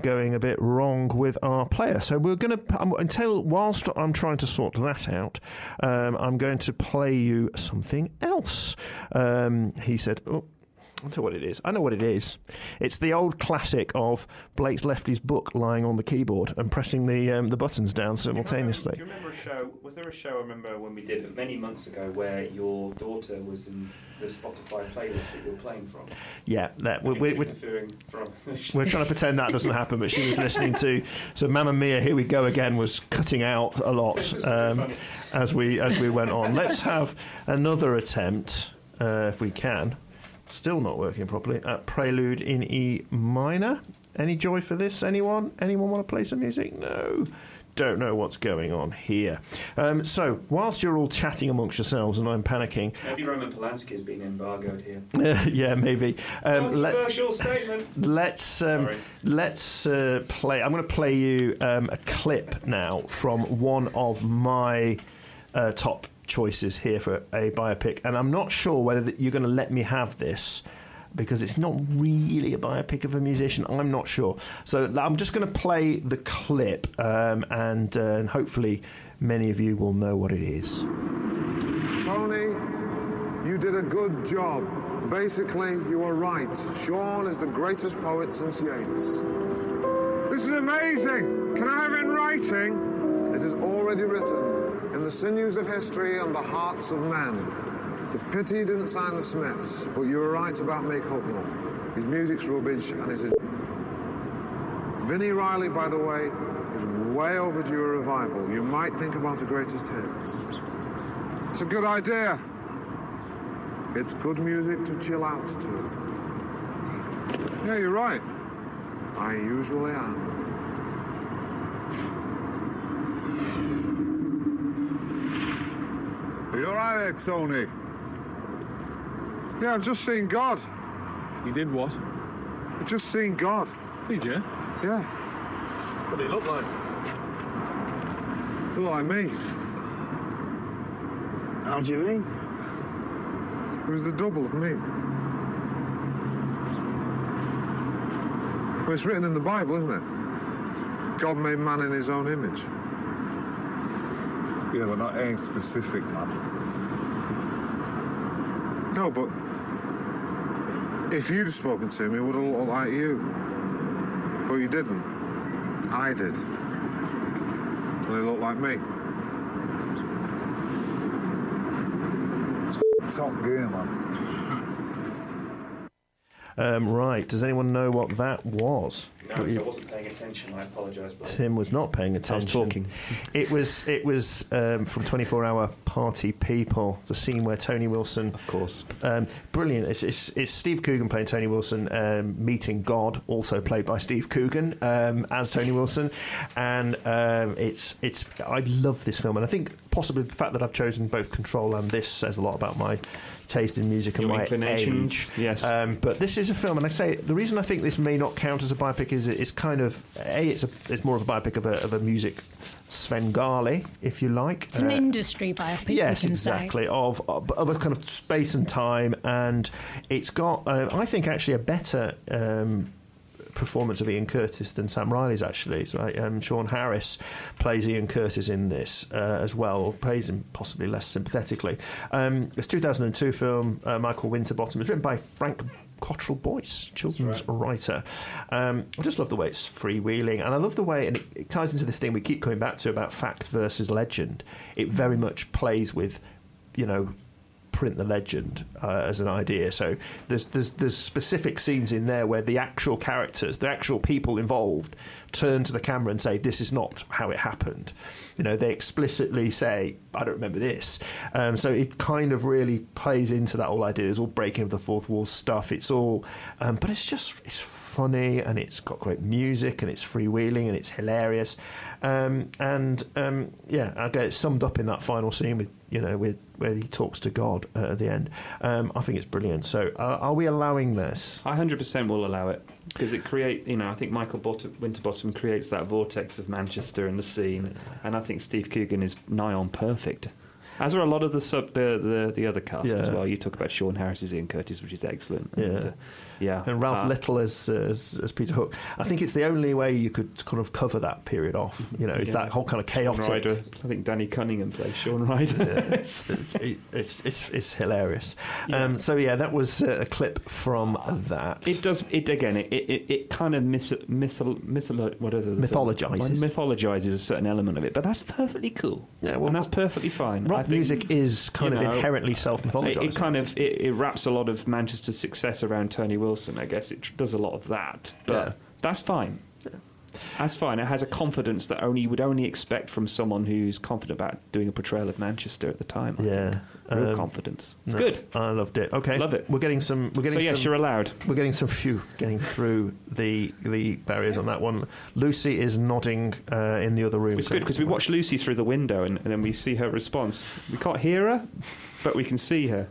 going a bit wrong with our player. So we're going to until whilst I'm trying to sort that out, um, I'm going to play you something else. Um, he said. Oh, tell you what it is. I know what it is. It's the old classic of Blake's left his book lying on the keyboard and pressing the um, the buttons down simultaneously. Do you remember a show? Was there a show I remember when we did it many months ago where your daughter was in the Spotify playlist that you're playing from? Yeah, that we, it we, was we, interfering from. We're trying to pretend that doesn't happen, but she was listening to so Mamma Mia, Here We Go Again was cutting out a lot It was pretty um, as we as we went on. Let's have another attempt, uh, if we can. Still not working properly. At Prelude in E minor. Any joy for this? Anyone? Anyone want to play some music? No. Don't know what's going on here. Um, so, whilst you're all chatting amongst yourselves and I'm panicking, Maybe Roman Polanski has been embargoed here. *laughs* yeah, maybe. Um, let, statement. Let's, um, let's uh, play. I'm going to play you um, a clip now from one of my uh, top choices here for a biopic, and I'm not sure whether that you're going to let me have this because it's not really a biopic of a musician. I'm not sure. So I'm just going to play the clip, um, and, uh, and hopefully many of you will know what it is. Tony, you did a good job. Basically, you were right. Sean is the greatest poet since Yeats. This is amazing. Can I have it in writing? It is already written in the sinews of history and the hearts of men. It's a pity you didn't sign the Smiths, but you were right about Mick Hucknall. His music's rubbish and it is. Vini Reilly, by the way, is way overdue a revival. You might think about the greatest hits. It's a good idea. It's good music to chill out to. Yeah, you're right. I usually am. Are you alright there, Tony? Yeah, I've just seen God. You did what? I've just seen God. Did you? Yeah, What did it look like? look like me. How do you mean? It was the double of me. Well, it's written in the Bible, isn't it? God made man in his own image. Yeah, but not any specific, man. No, but if you'd have spoken to me, it would have looked like you. But you didn't. I did. And it looked like me. It's Top gear, man. Um, right. Does anyone know what that was? No, I wasn't paying attention. I apologise. Tim was not paying I was attention. talking. It was it was um, from 24 Hour Party People. The scene where Tony Wilson, Of course. um, brilliant. It's, it's, it's Steve Coogan playing Tony Wilson, um, meeting God, also played by Steve Coogan um, as Tony Wilson, and um, it's it's. I love this film, and I think possibly the fact that I've chosen both Control and this says a lot about my taste in music and Your my inclinations, age. yes. Um, but this is a film, and I say the reason I think this may not count as a biopic is it's kind of a it's a it's more of a biopic of a of a music Svengali, if you like. It's an Uh, industry biopic. you Yes, can exactly. Of of a kind of space and time, and it's got, uh, I think, actually a better um, performance of Ian Curtis than Sam Riley's. Actually, so, um, Sean Harris plays Ian Curtis in this uh, as well, or plays him possibly less sympathetically. Um, it's 2002 film. Uh, Michael Winterbottom. It's written by Frank. Cottrell Boyce, children's writer. Um, I just love the way it's freewheeling, and I love the way, and it, it ties into this thing we keep coming back to about fact versus legend. It very much plays with, you know, print the legend uh, as an idea. So there's, there's there's specific scenes in there where the actual characters, the actual people involved, turn to the camera and say, "This is not how it happened." You know, they explicitly say, "I don't remember this." Um, so it kind of really plays into that whole idea. It's all breaking of the fourth wall stuff. It's all, um, but it's just it's funny and it's got great music and it's freewheeling and it's hilarious. Um, and um, yeah, I get it summed up in that final scene with you know with where he talks to God uh, at the end. Um, I think it's brilliant. So uh, are we allowing this? I 100% will allow it because it create you know I think Michael Bot- Winterbottom creates that vortex of Manchester and the scene, and I think Steve Coogan is nigh on perfect. As are a lot of the sub the the, the other cast as well. You talk about Sean Harris as Ian Curtis, which is excellent. And, Yeah. uh, yeah. And Ralph Uh, Little as, as as Peter Hook. I think it's the only way you could kind of cover that period off. You know, is Yeah. that whole kind of Shaun chaotic. Ryder. I think Danny Cunningham plays Shaun *laughs* Ryder. Yeah, it's, it's, it's, it's, it's hilarious. Um, so yeah, that was uh, a clip from that. It does. It again. It it, it kind of myth, mythol, mytholo, whatever Mythologizes. mythologizes a certain element of it, but that's perfectly cool. Yeah, well, and that's perfectly fine. Rock think, music is kind you of know, inherently self-mythologizing. It, it kind of it, it wraps a lot of Manchester's success around Tony Wilson. I guess it tr- does a lot of that, but Yeah. that's fine. That's fine. It has a confidence that only you would only expect from someone who's confident about doing a portrayal of Manchester at the time. I Yeah. think. real Um, confidence. It's No, good. I loved it. Okay, Love it. We're getting some. We're getting So yes, some, you're allowed. We're getting some few getting through the the barriers on that one. Lucy is nodding uh, in the other room. It's so- good because we watch Lucy through the window and, and then we see her response. We can't hear her, but we can see her.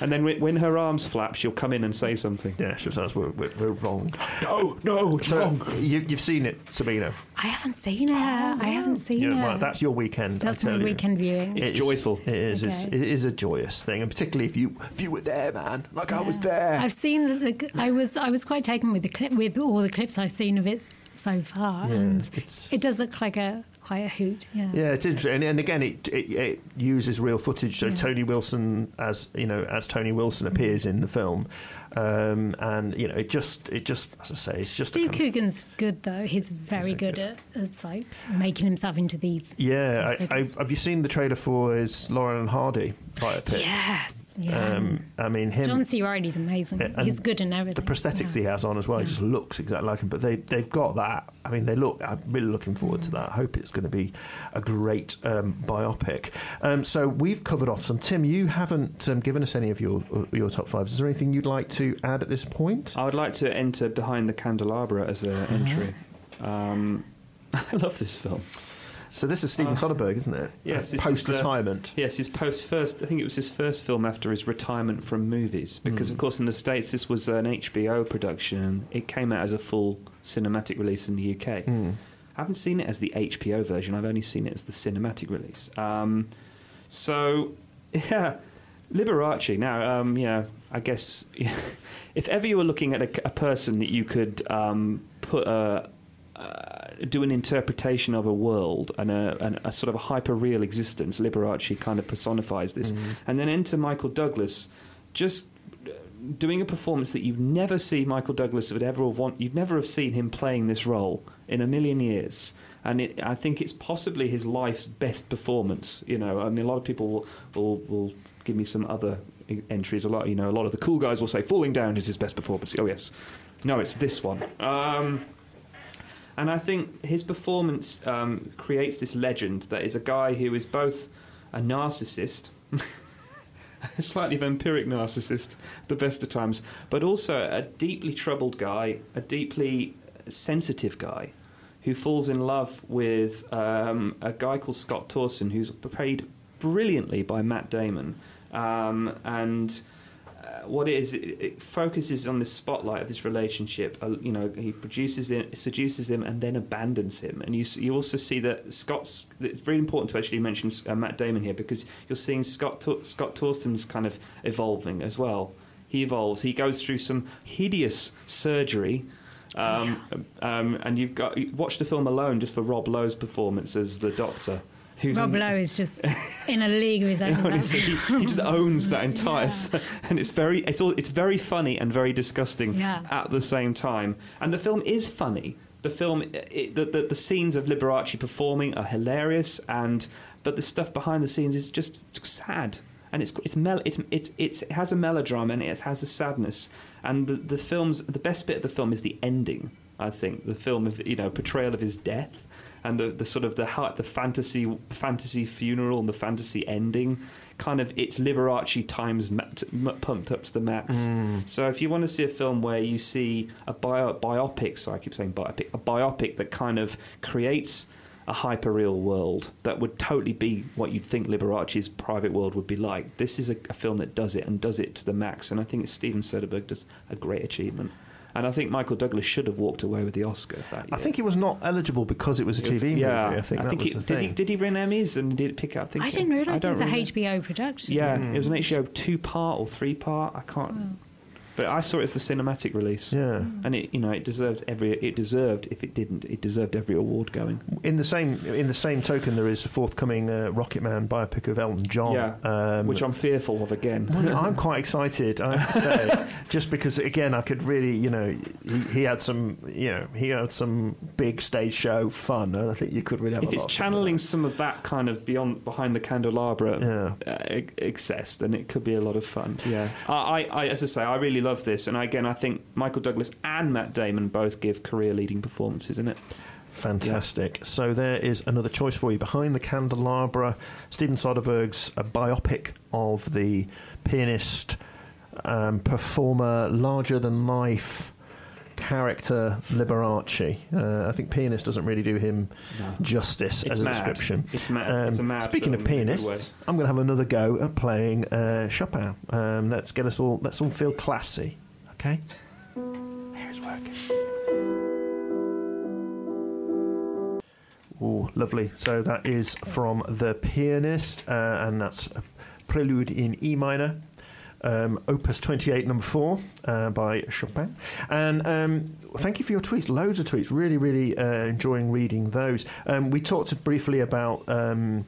And then when, when her arms flap, she'll come in and say something. Yeah, she'll tell us we're, we're, we're wrong. *gasps* No, no, it's So wrong. you, you've seen it, Sabina. I haven't seen her. Oh, I haven't seen Yeah, her. well, that's your weekend. That's I my tell you. weekend viewing. It's It is- joyful. It is. It's, Okay. it is a joyous thing, and particularly if you if you were there, man, like I was there. I've seen the, the. I was. I was quite taken with the clip with all the clips I've seen of it so far, Yeah, and it does look like a quite a hoot. Yeah. Yeah, it's interesting, and, and again, it, it it uses real footage. So Yeah. Tony Wilson, as you know, as Tony Wilson appears in the film, um, and you know, it just it just as I say, it's just Steve kind of- Coogan's good though. He's very good, at, at like making himself into these. Yeah, these I, I, have you seen the trailer for his Laurel and Hardy biopic? yes. Yeah. Um, I mean, him. John C. Reilly's amazing. and He's good in everything. The prosthetics he has on as well, he just looks exactly like him. But they they've got that. I mean, they look. I'm really looking forward to that. I hope it's going to be a great um, biopic. Um, so we've covered off some. Tim, you haven't um, given us any of your your top fives. Is there anything you'd like to add at this point? I would like to enter Behind the Candelabra as an Uh-huh. entry. Um, *laughs* I love this film. So this is Steven Uh, Soderbergh, isn't it? Yes, uh, post retirement. yes, his post first. I think it was his first film after his retirement from movies. Because Mm. of course, in the states, this was an HBO production. and It came out as a full cinematic release in the UK. Mm. I haven't seen it as the HBO version. I've only seen it as the cinematic release. Um, so, *laughs* yeah, Liberace. Now, um, yeah, I guess *laughs* if ever you were looking at a, a person that you could um, put a uh, do an interpretation of a world and a, and a sort of a hyper real existence, Liberace kind of personifies this. Mm. And then enter Michael Douglas, just uh, doing a performance that you'd never see Michael Douglas would ever want. You'd never have seen him playing this role in a million years. And it, I think it's possibly his life's best performance. You know, I mean, a lot of people will, will, will give me some other entries. A lot, you know, a lot of the cool guys will say "Falling Down" is his best performance. Oh yes, no, it's this one. Um, and I think his performance um, creates this legend that is a guy who is both a narcissist, *laughs* a slightly vampiric narcissist, the best of times, but also a deeply troubled guy, a deeply sensitive guy, who falls in love with um, a guy called Scott Thorson, who's played brilliantly by Matt Damon, um, and what it is, it, it focuses on the spotlight of this relationship. Uh, you know, he produces it, seduces him, and then abandons him. And you you also see that Scott's. It's very important to actually mention uh, Matt Damon here because you're seeing Scott Scott Thorson's kind of evolving as well. He evolves. He goes through some hideous surgery. Um, um, and you've got you watch the film alone just for Rob Lowe's performance as the Doctor. Who's Rob Lowe is just in a league of his own. *laughs* Honestly, he, he just owns that entire, Yeah. s- *laughs* and it's very, it's all, it's very funny and very disgusting Yeah. at the same time. And the film is funny. The film, it, the, the the scenes of Liberace performing are hilarious, and but the stuff behind the scenes is just sad. And it's it's mel- it's, it's it's it has a melodrama and it has a sadness. And the the film's the best bit of the film is the ending. I think the film of you know portrayal of his death and the, the sort of the heart, the fantasy fantasy funeral and the fantasy ending kind of it's Liberace times ma- t- m- pumped up to the max. Mm. So if you want to see a film where you see a bio, biopic, so I keep saying biopic, a biopic that kind of creates a hyper-real world that would totally be what you'd think Liberace's private world would be like. This is a, a film that does it and does it to the max, and I think Steven Soderbergh does a great achievement. And I think Michael Douglas should have walked away with the Oscar that year. I think he was not eligible because it was a TV yeah, movie. I think that was he, the did, thing. he, did he win Emmys and did it pick up? think I so. didn't realise it was a. HBO production. Yeah, Hmm. it was an HBO two part or three part. I can't. But I saw it as the cinematic release. Yeah. and it you know it deserved every it deserved if it didn't it deserved every award going. In the same in the same token, there is a forthcoming uh, Rocket Man biopic of Elton John. Yeah, um, which I'm fearful of again. Well, I'm *laughs* quite excited, I have to say, *laughs* just because again, I could really, you know, he, he had some, you know, he had some big stage show fun, and I think you could really have. if a it's lot of channeling some of that kind of beyond behind the candelabra Yeah. uh, excess, then it could be a lot of fun. Yeah, I, I, I, as I say, I really love this, and again, I think Michael Douglas and Matt Damon both give career-leading performances in it. Fantastic. So there is another choice for you. Behind the Candelabra, Steven Soderbergh's a biopic of the pianist, um, performer, larger than life character Liberace. Uh, I think pianist doesn't really do him No. justice It's as a mad. description. It's mad. It's a mad Speaking of pianists, I'm going to have another go at playing uh, Chopin. Um, let's get us all. Let's all feel classy. Okay. Here's working. Oh, lovely. So that is from The Pianist, uh, and that's a prelude in E minor, um, Opus 28, number four, uh, by Chopin. And um, thank you for your tweets. Loads of tweets. Really, really uh, enjoying reading those. Um, we talked briefly about um,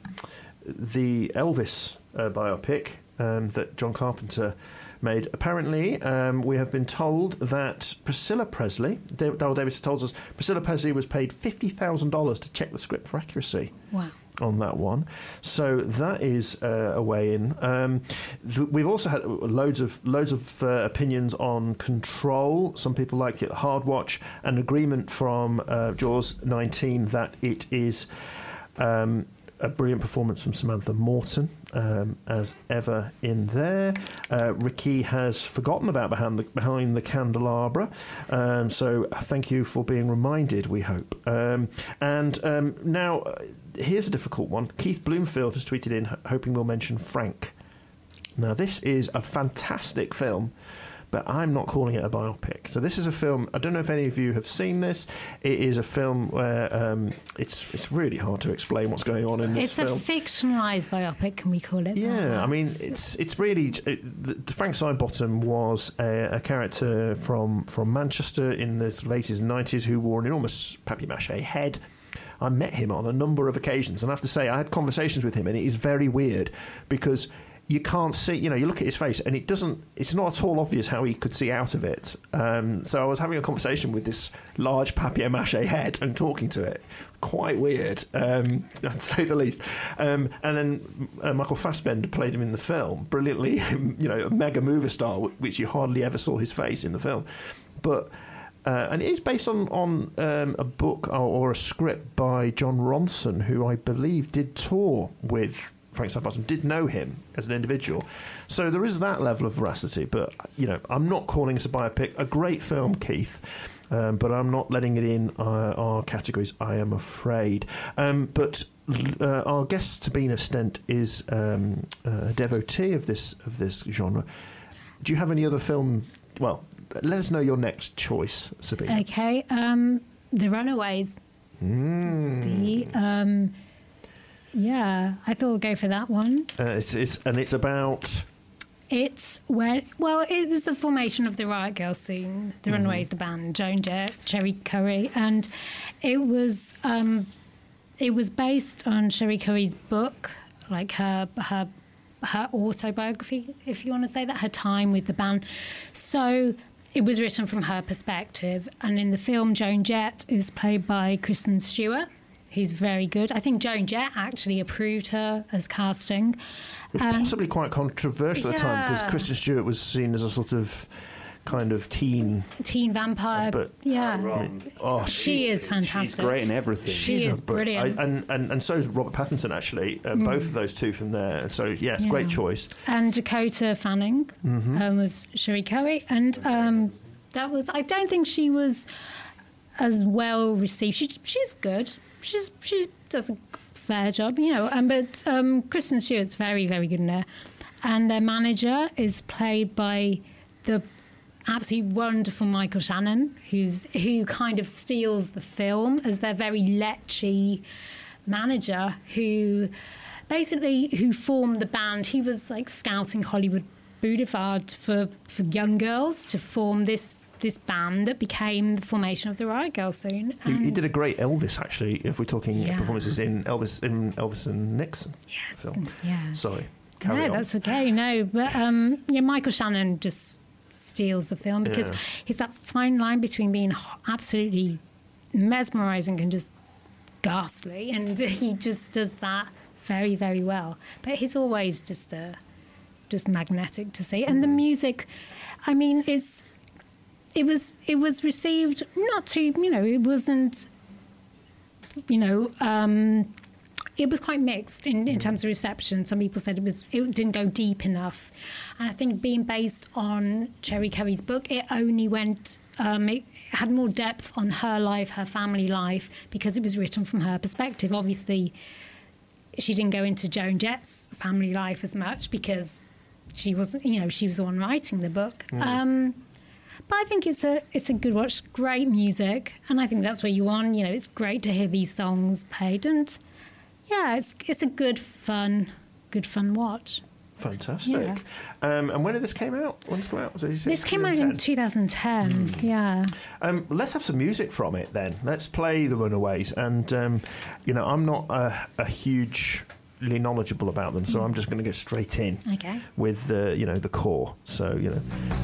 the Elvis uh, biopic um, that John Carpenter made. Apparently, um, we have been told that Priscilla Presley, Daryl Davis tells us, Priscilla Presley was paid $50,000 to check the script for accuracy. Wow. On that one. So that is uh, a way in. Um, th- we've also had loads of loads of uh, opinions on Control. Some people like it. Hard Watch. An agreement from uh, Jaws 19 that it is. Um, a brilliant performance from Samantha Morton, um, as ever in there. Uh, Ricky has forgotten about behind the, behind the candelabra, um, so thank you for being reminded. We hope. Um, and um, now uh, here's a difficult one. Keith Bloomfield has tweeted in, hoping we'll mention Frank. Now this is a fantastic film. But I'm not calling it a biopic. So this is a film. I don't know if any of you have seen this. It is a film where um, it's it's really hard to explain what's going on in this It's film. It's a fictionalized biopic, can we call it? Yeah, that? I mean, it's it's really it, the, the Frank Sidebottom was a, a character from from Manchester in the sort of eighties and nineties who wore an enormous papier-mâché head. I met him on a number of occasions, and I have to say, I had conversations with him, and it is very weird because you can't see. You know, you look at his face, and it doesn't. It's not at all obvious how he could see out of it. Um, so I was having a conversation with this large papier-mâché head and talking to it. Quite weird, um, *laughs* to say the least. Um, and then uh, Michael Fassbender played him in the film brilliantly. *laughs* You know, a mega movie star, which you hardly ever saw his face in the film, but. Uh, and it is based on on um, a book or, or a script by Jon Ronson, who I believe did tour with Frank Sidebottom, did know him as an individual. So there is that level of veracity. But you know, I'm not calling this a biopic. A great film, Keith. Um, but I'm not letting it in uh, our categories, I am afraid. Um, but uh, our guest, Sabina Stent, is um, a devotee of this of this genre. Do you have any other film? Well, let us know your next choice, Sabina. Okay, um, The Runaways. Mm. The um, yeah, I thought we'll go for that one. Uh, it's, it's, and it's about. It's where well, it was the formation of the Riot Girl scene, the Mhm. Runaways, the band, Joan Jett, Cherie Currie, and it was um, it was based on Cherie Currie's book, like her her her autobiography, if you want to say that, her time with the band. So it was written from her perspective, and in the film, Joan Jett is played by Kristen Stewart. Who's very good. I think Joan Jett actually approved her as casting. It was Um, possibly quite controversial at the time because. Kristen Stewart was seen as a sort of kind of teen. teen vampire. But- yeah, Oh, she, is fantastic. She's great in everything. She She's is brilliant. I, and, and and so is Robert Pattinson actually. Uh, Mm. Both of those two from there. So yes, Yeah. great choice. and Dakota Fanning Mhm. um, was Cherie Currie, and um, that was. I don't think she was as well received. She, she's good. She's she does a fair job, you know. And but um, Kristen Stewart's very very good in there, and their manager is played by the absolutely wonderful Michael Shannon, who's who kind of steals the film as their very lechy manager who basically who formed the band. He was like scouting Hollywood Boulevard for, for young girls to form this this band that became the formation of the Riot Girl soon. He, he did a great Elvis actually. If we're talking Yeah. performances in Elvis in Elvis and Nixon yes, film. yeah. Sorry, carry no, on. that's okay. No, but um, yeah, Michael Shannon just steals the film because Yeah. he's that fine line between being absolutely mesmerizing and just ghastly, and *laughs* he just does that very, very well. But he's always just uh, just magnetic to see, and the music. I mean, it's it was it was received not too you know it wasn't you know um, it was quite mixed in, in terms of reception. Some people said it was it didn't go deep enough, and I think being based on Cherie Currie's book, it only went. Um, it had more depth on her life, her family life, because it was written from her perspective. Obviously, she didn't go into Joan Jett's family life as much because she wasn't, you know, she was the one writing the book. Mm. Um, but I think it's a it's a good watch, great music, and I think that's what you want. You know, it's great to hear these songs played, and yeah, it's it's a good fun, good fun watch. Fantastic. Yeah. Um, and when did this came out? When did this come out? This came out in 2010. Yeah. Um, let's have some music from it then. Let's play The Runaways. And, um, you know, I'm not a, a hugely knowledgeable about them, so I'm just going to go straight in Okay. with the, you know, the core. So, you know,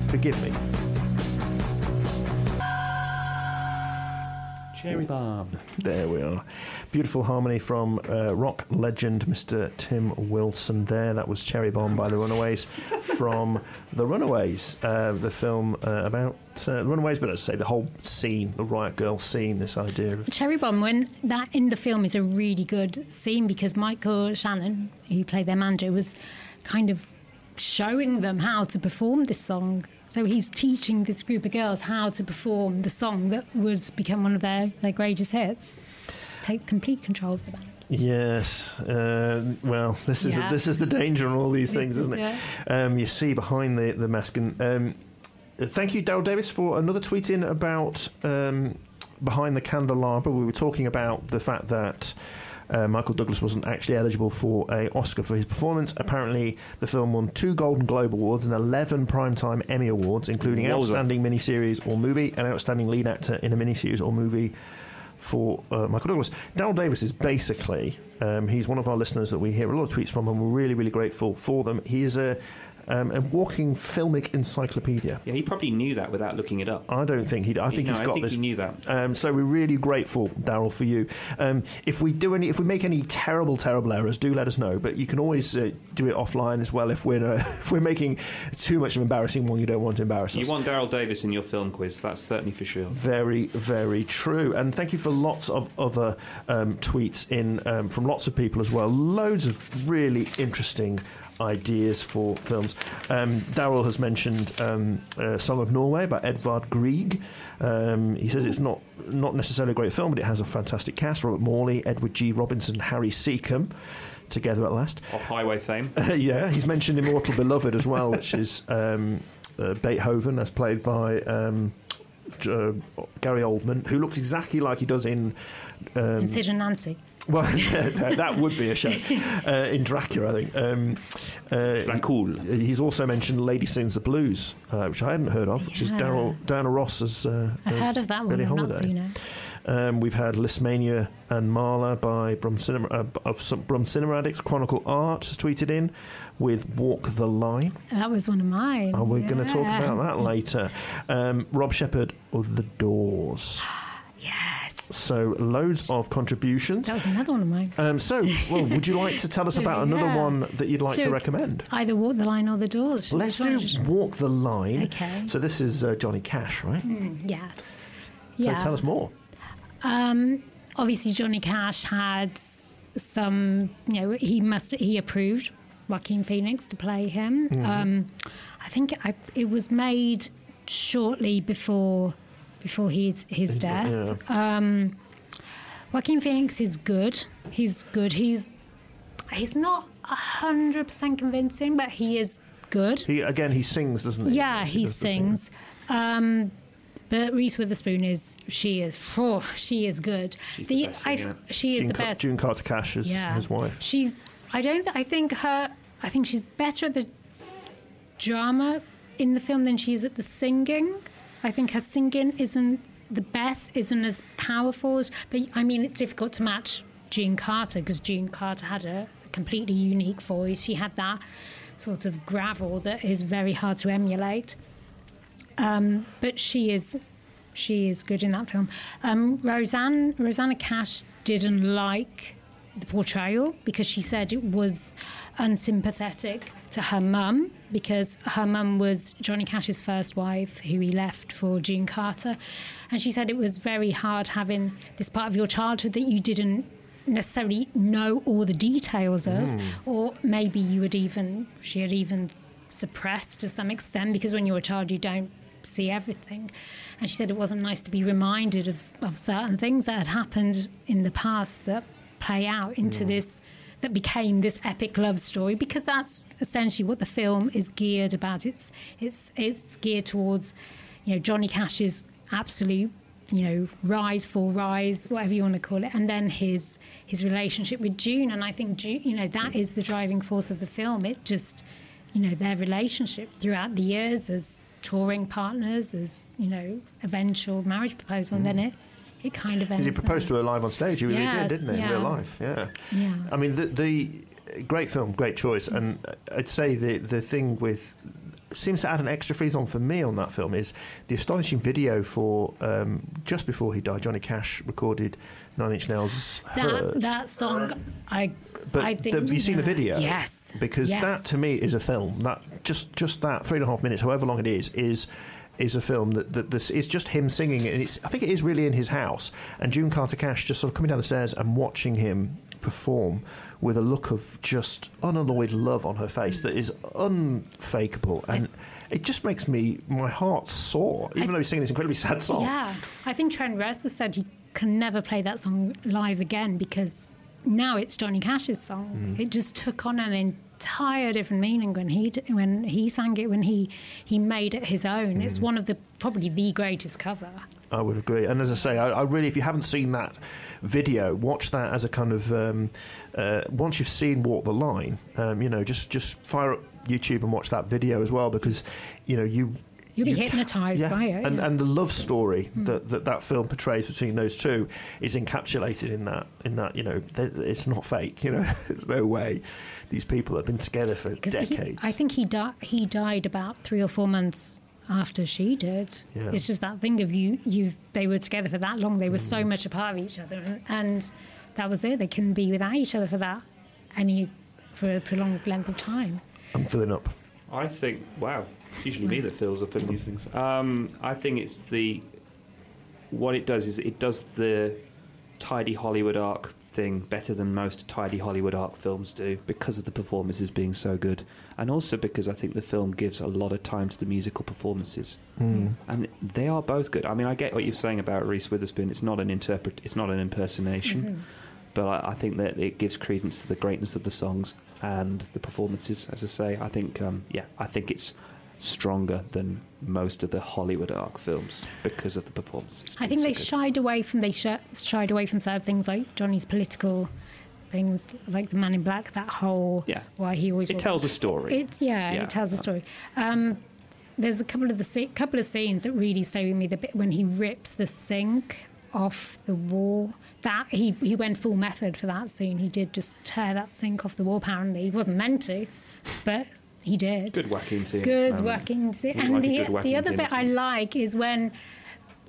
forgive me. Cherry bomb. There we are. Beautiful harmony from uh, rock legend Mr. Tim Wilson there. That was Cherry Bomb by the Runaways from The Runaways, uh, the film uh, about uh, the Runaways, but as I say, the whole scene, the Riot Girl scene, this idea of. Cherry Bomb, when that in the film is a really good scene because Michael Shannon, who played their manager, was kind of showing them how to perform this song. So he's teaching this group of girls how to perform the song that would become one of their, their greatest hits. Take complete control of the band. Yes. Uh, well, this is Yeah. this is the danger in all these This things, is isn't it? Um, you see behind the the mask. And um, uh, thank you, Daryl Davis, for another tweet in about um, behind the candelabra. We were talking about the fact that. Uh, Michael Douglas wasn't actually eligible for a Oscar for his performance. Apparently, the film won two Golden Globe Awards and 11 Primetime Emmy Awards, including Wowza. Outstanding Miniseries or Movie and Outstanding Lead Actor in a Miniseries or Movie for uh, Michael Douglas. Daryl Davis is basically, um, he's one of our listeners that we hear a lot of tweets from, and we're really, really grateful for them. He is a, um, a walking filmic encyclopedia. Yeah, he probably knew that without looking it up. I don't think he. I think No, he's I got think this. he knew that. Um, so we're really grateful, Daryl, for you. Um, if we do any, if we make any terrible, terrible errors, do let us know. But you can always uh, do it offline as well if we're uh, *laughs* if we're making too much of embarrassing one you don't want to embarrass us. You want Daryl Davis in your film quiz, that's certainly for sure. Very, very true. And thank you for lots of other um, tweets in um, from lots of people as well. Loads of really interesting ideas for films. Um, Daryl has mentioned um, uh, Song of Norway by Edvard Grieg. Um, he says it's not not necessarily a great film, but it has a fantastic cast: Robert Morley, Edward G. Robinson, Harry Secombe. Together at last. Off highway fame. *laughs* yeah, he's mentioned Immortal Beloved as well, which is um, uh, Beethoven, as played by um, uh, Gary Oldman, who looks exactly like he does in. Um, And and Nancy. Well, *laughs* that would be a show *laughs* uh, in Dracula, I think. Um, uh, Dracul. He's also mentioned Lady Sings the Blues, uh, which I hadn't heard of, which is Daryl Diana Ross as, uh, I as heard of that one. Billie I've not Holiday. seen it. Um, we've had Lisztomania and Mahler by Brum Cinema, uh, of some Brum Cinema Addicts. Chronicle Art has tweeted in with Walk the Line. That was one of mine. And we're going to talk about that later. Um, Rob Shepherd of The Doors. *gasps* Yes. So loads of contributions. That was another one of mine. Um, so, well, would you like to tell us *laughs* about another Yeah. one that you'd like to recommend? Either walk the line or the doors. Let's do? Walk the Line. Okay. So this is uh, Johnny Cash, right? Mm, yes. So Yeah. tell us more. Um, obviously, Johnny Cash had some. You know, he must he approved Joaquin Phoenix to play him. Mhm. Um, I think I, it was made shortly before before his his death. Um, Joaquin Phoenix is good. He's good. He's he's not hundred percent convincing, but he is good. He again, he sings, doesn't he? Yeah, he does sings. Um, but Reese Witherspoon is she is oh, she is good. She's the best I- singer. she is June the Car- best. June Carter Cash is yeah, his wife. She's I don't th- I think her I think she's better at the drama in the film than she is at the singing. I think her singing isn't the best, isn't as powerful as. But I mean, it's difficult to match June Carter because June Carter had a completely unique voice. She had that sort of gravel that is very hard to emulate. Um, but she is she is good in that film. Um, Rosanne Rosanna Cash didn't like the portrayal because she said it was unsympathetic to her mum because her mum was Johnny Cash's first wife who he left for June Carter and she said it was very hard having this part of your childhood that you didn't necessarily know all the details of Mm. or maybe you had even she had even suppressed to some extent because when you're a child you don't see everything and she said it wasn't nice to be reminded of, of certain things that had happened in the past that play out into Mm. this that became this epic love story because that's essentially what the film is geared about. It's it's it's geared towards you know Johnny Cash's absolute you know rise full rise whatever you want to call it and then his his relationship with June. And I think June, you know that is the driving force of the film. It just you know their relationship throughout the years as touring partners as you know eventual marriage proposal and then mm. it it kind of ends he proposed to her live on stage. He really Yes, did, didn't he? In real life, yeah. Yeah. I mean, the, the great film, great choice, and I'd say the the thing with seems to add an extra freeze on for me on that film is the astonishing video for um, just before he died. Johnny Cash recorded Nine Inch Nails' That that song, I But I think the- have you seen the video? Yes, Because Yes. that to me is a film. That just just that three and a half minutes, however long it is, is is a film that, that this is just him singing and it's I think it is really in his house and June Carter Cash just sort of coming down the stairs and watching him perform with a look of just unalloyed love on her face that is unfakeable and it just makes me my heart sore even I- though he's singing this incredibly sad song Yeah, I think Trent Reznor said he can never play that song live again because now it's Johnny Cash's song. Mm. It just took on an entire different meaning when he when he sang it when he he made it his own. It's Mm. one of the probably the greatest cover. I would agree. And as I say, I, I really, if you haven't seen that video, watch that as a kind of um, uh, once you've seen Walk the Line, um, you know, just just fire up YouTube and watch that video as well because you know you. You'll be you- hypnotised yeah, by it, and yeah. And the love story that, that that film portrays between those two is encapsulated in that in that you know it's not fake you know *laughs* there's no way these people have been together for 'Cause he- decades I think he di- he died about three or four months after she did. Yeah. It's just that thing of you you they were together for that long. They were Mm. so much a part of each other, and, and that was it. They couldn't be without each other for that any for a prolonged length of time. I'm filling up I think, wow, it's usually me that fills up in these things. Um, I think it's the. What it does is it does the tidy Hollywood arc thing better than most tidy Hollywood arc films do because of the performances being so good. And also because I think the film gives a lot of time to the musical performances. Mm. And they are both good. I mean, I get what you're saying about Reese Witherspoon. It's not an interpret. It's not an impersonation. Mhm. But I, I think that it gives credence to the greatness of the songs and the performances. As I say, I think, um, yeah, I think it's stronger than most of the Hollywood arc films because of the performances. I think they shied away from they sh- shied away from certain things like Johnny's political things, like the Man in Black. That whole Yeah. why he always It tells a story. It's yeah, Yeah. it tells a story. Um, there's a couple of the sce- couple of scenes that really stay with me. The bit when he rips the sink off the wall. That he he went full method for that scene. He did just tear that sink off the wall. Apparently, he wasn't meant to, but he did. Good Joaquin Phoenix Good working. He's And like the, the other bit I like is when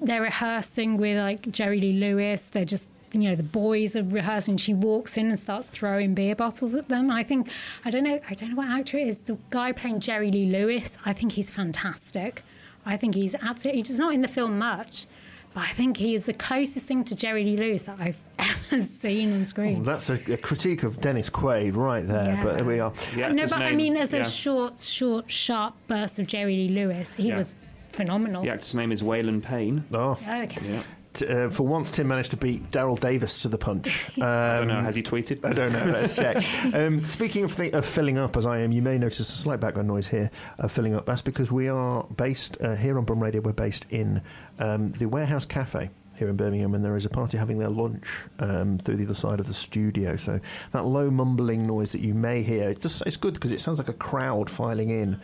they're rehearsing with like Jerry Lee Lewis. They're just you know the boys are rehearsing. She walks in and starts throwing beer bottles at them. I think I don't know. I don't know what actor it is. The guy playing Jerry Lee Lewis. I think he's fantastic. I think he's absolutely. He's not in the film much. But I think he is the closest thing to Jerry Lee Lewis that I've *laughs* ever seen on screen. Oh, that's a, a critique of Dennis Quaid right there Yeah. but there we are no, but I mean, as a short, short, sharp burst of Jerry Lee Lewis, he Yeah. was phenomenal. The actor's name is Waylon Payne. Oh. Okay. Yeah. Uh, for once, Tim managed to beat Daryl Davis to the punch. Um, *laughs* I don't know. Has he tweeted? I don't know. Let's check. *laughs* Um, speaking of, th- of filling up, as I am, you may notice a slight background noise here of filling up. That's because we are based uh, here on Brum Radio. We're based in um, the Warehouse Cafe here in Birmingham, and there is a party having their lunch um, through the other side of the studio. So that low mumbling noise that you may hear, it's just it's good because it sounds like a crowd filing in.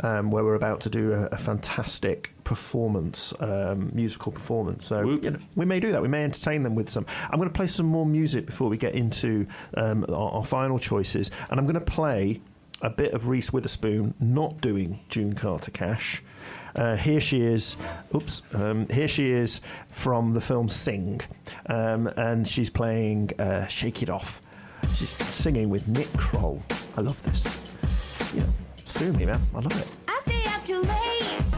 Um, where we're about to do a, a fantastic performance, um, musical performance. So you know, we may do that. We may entertain them with some. I'm going to play some more music before we get into um, our, our final choices, and I'm going to play a bit of Reese Witherspoon not doing June Carter Cash. Uh, here she is. Oops. Um, here she is from the film Sing, um, and she's playing uh, "Shake It Off." She's singing with Nick Kroll. I love this. Yeah, sue me, man. I love it. I stay up too late.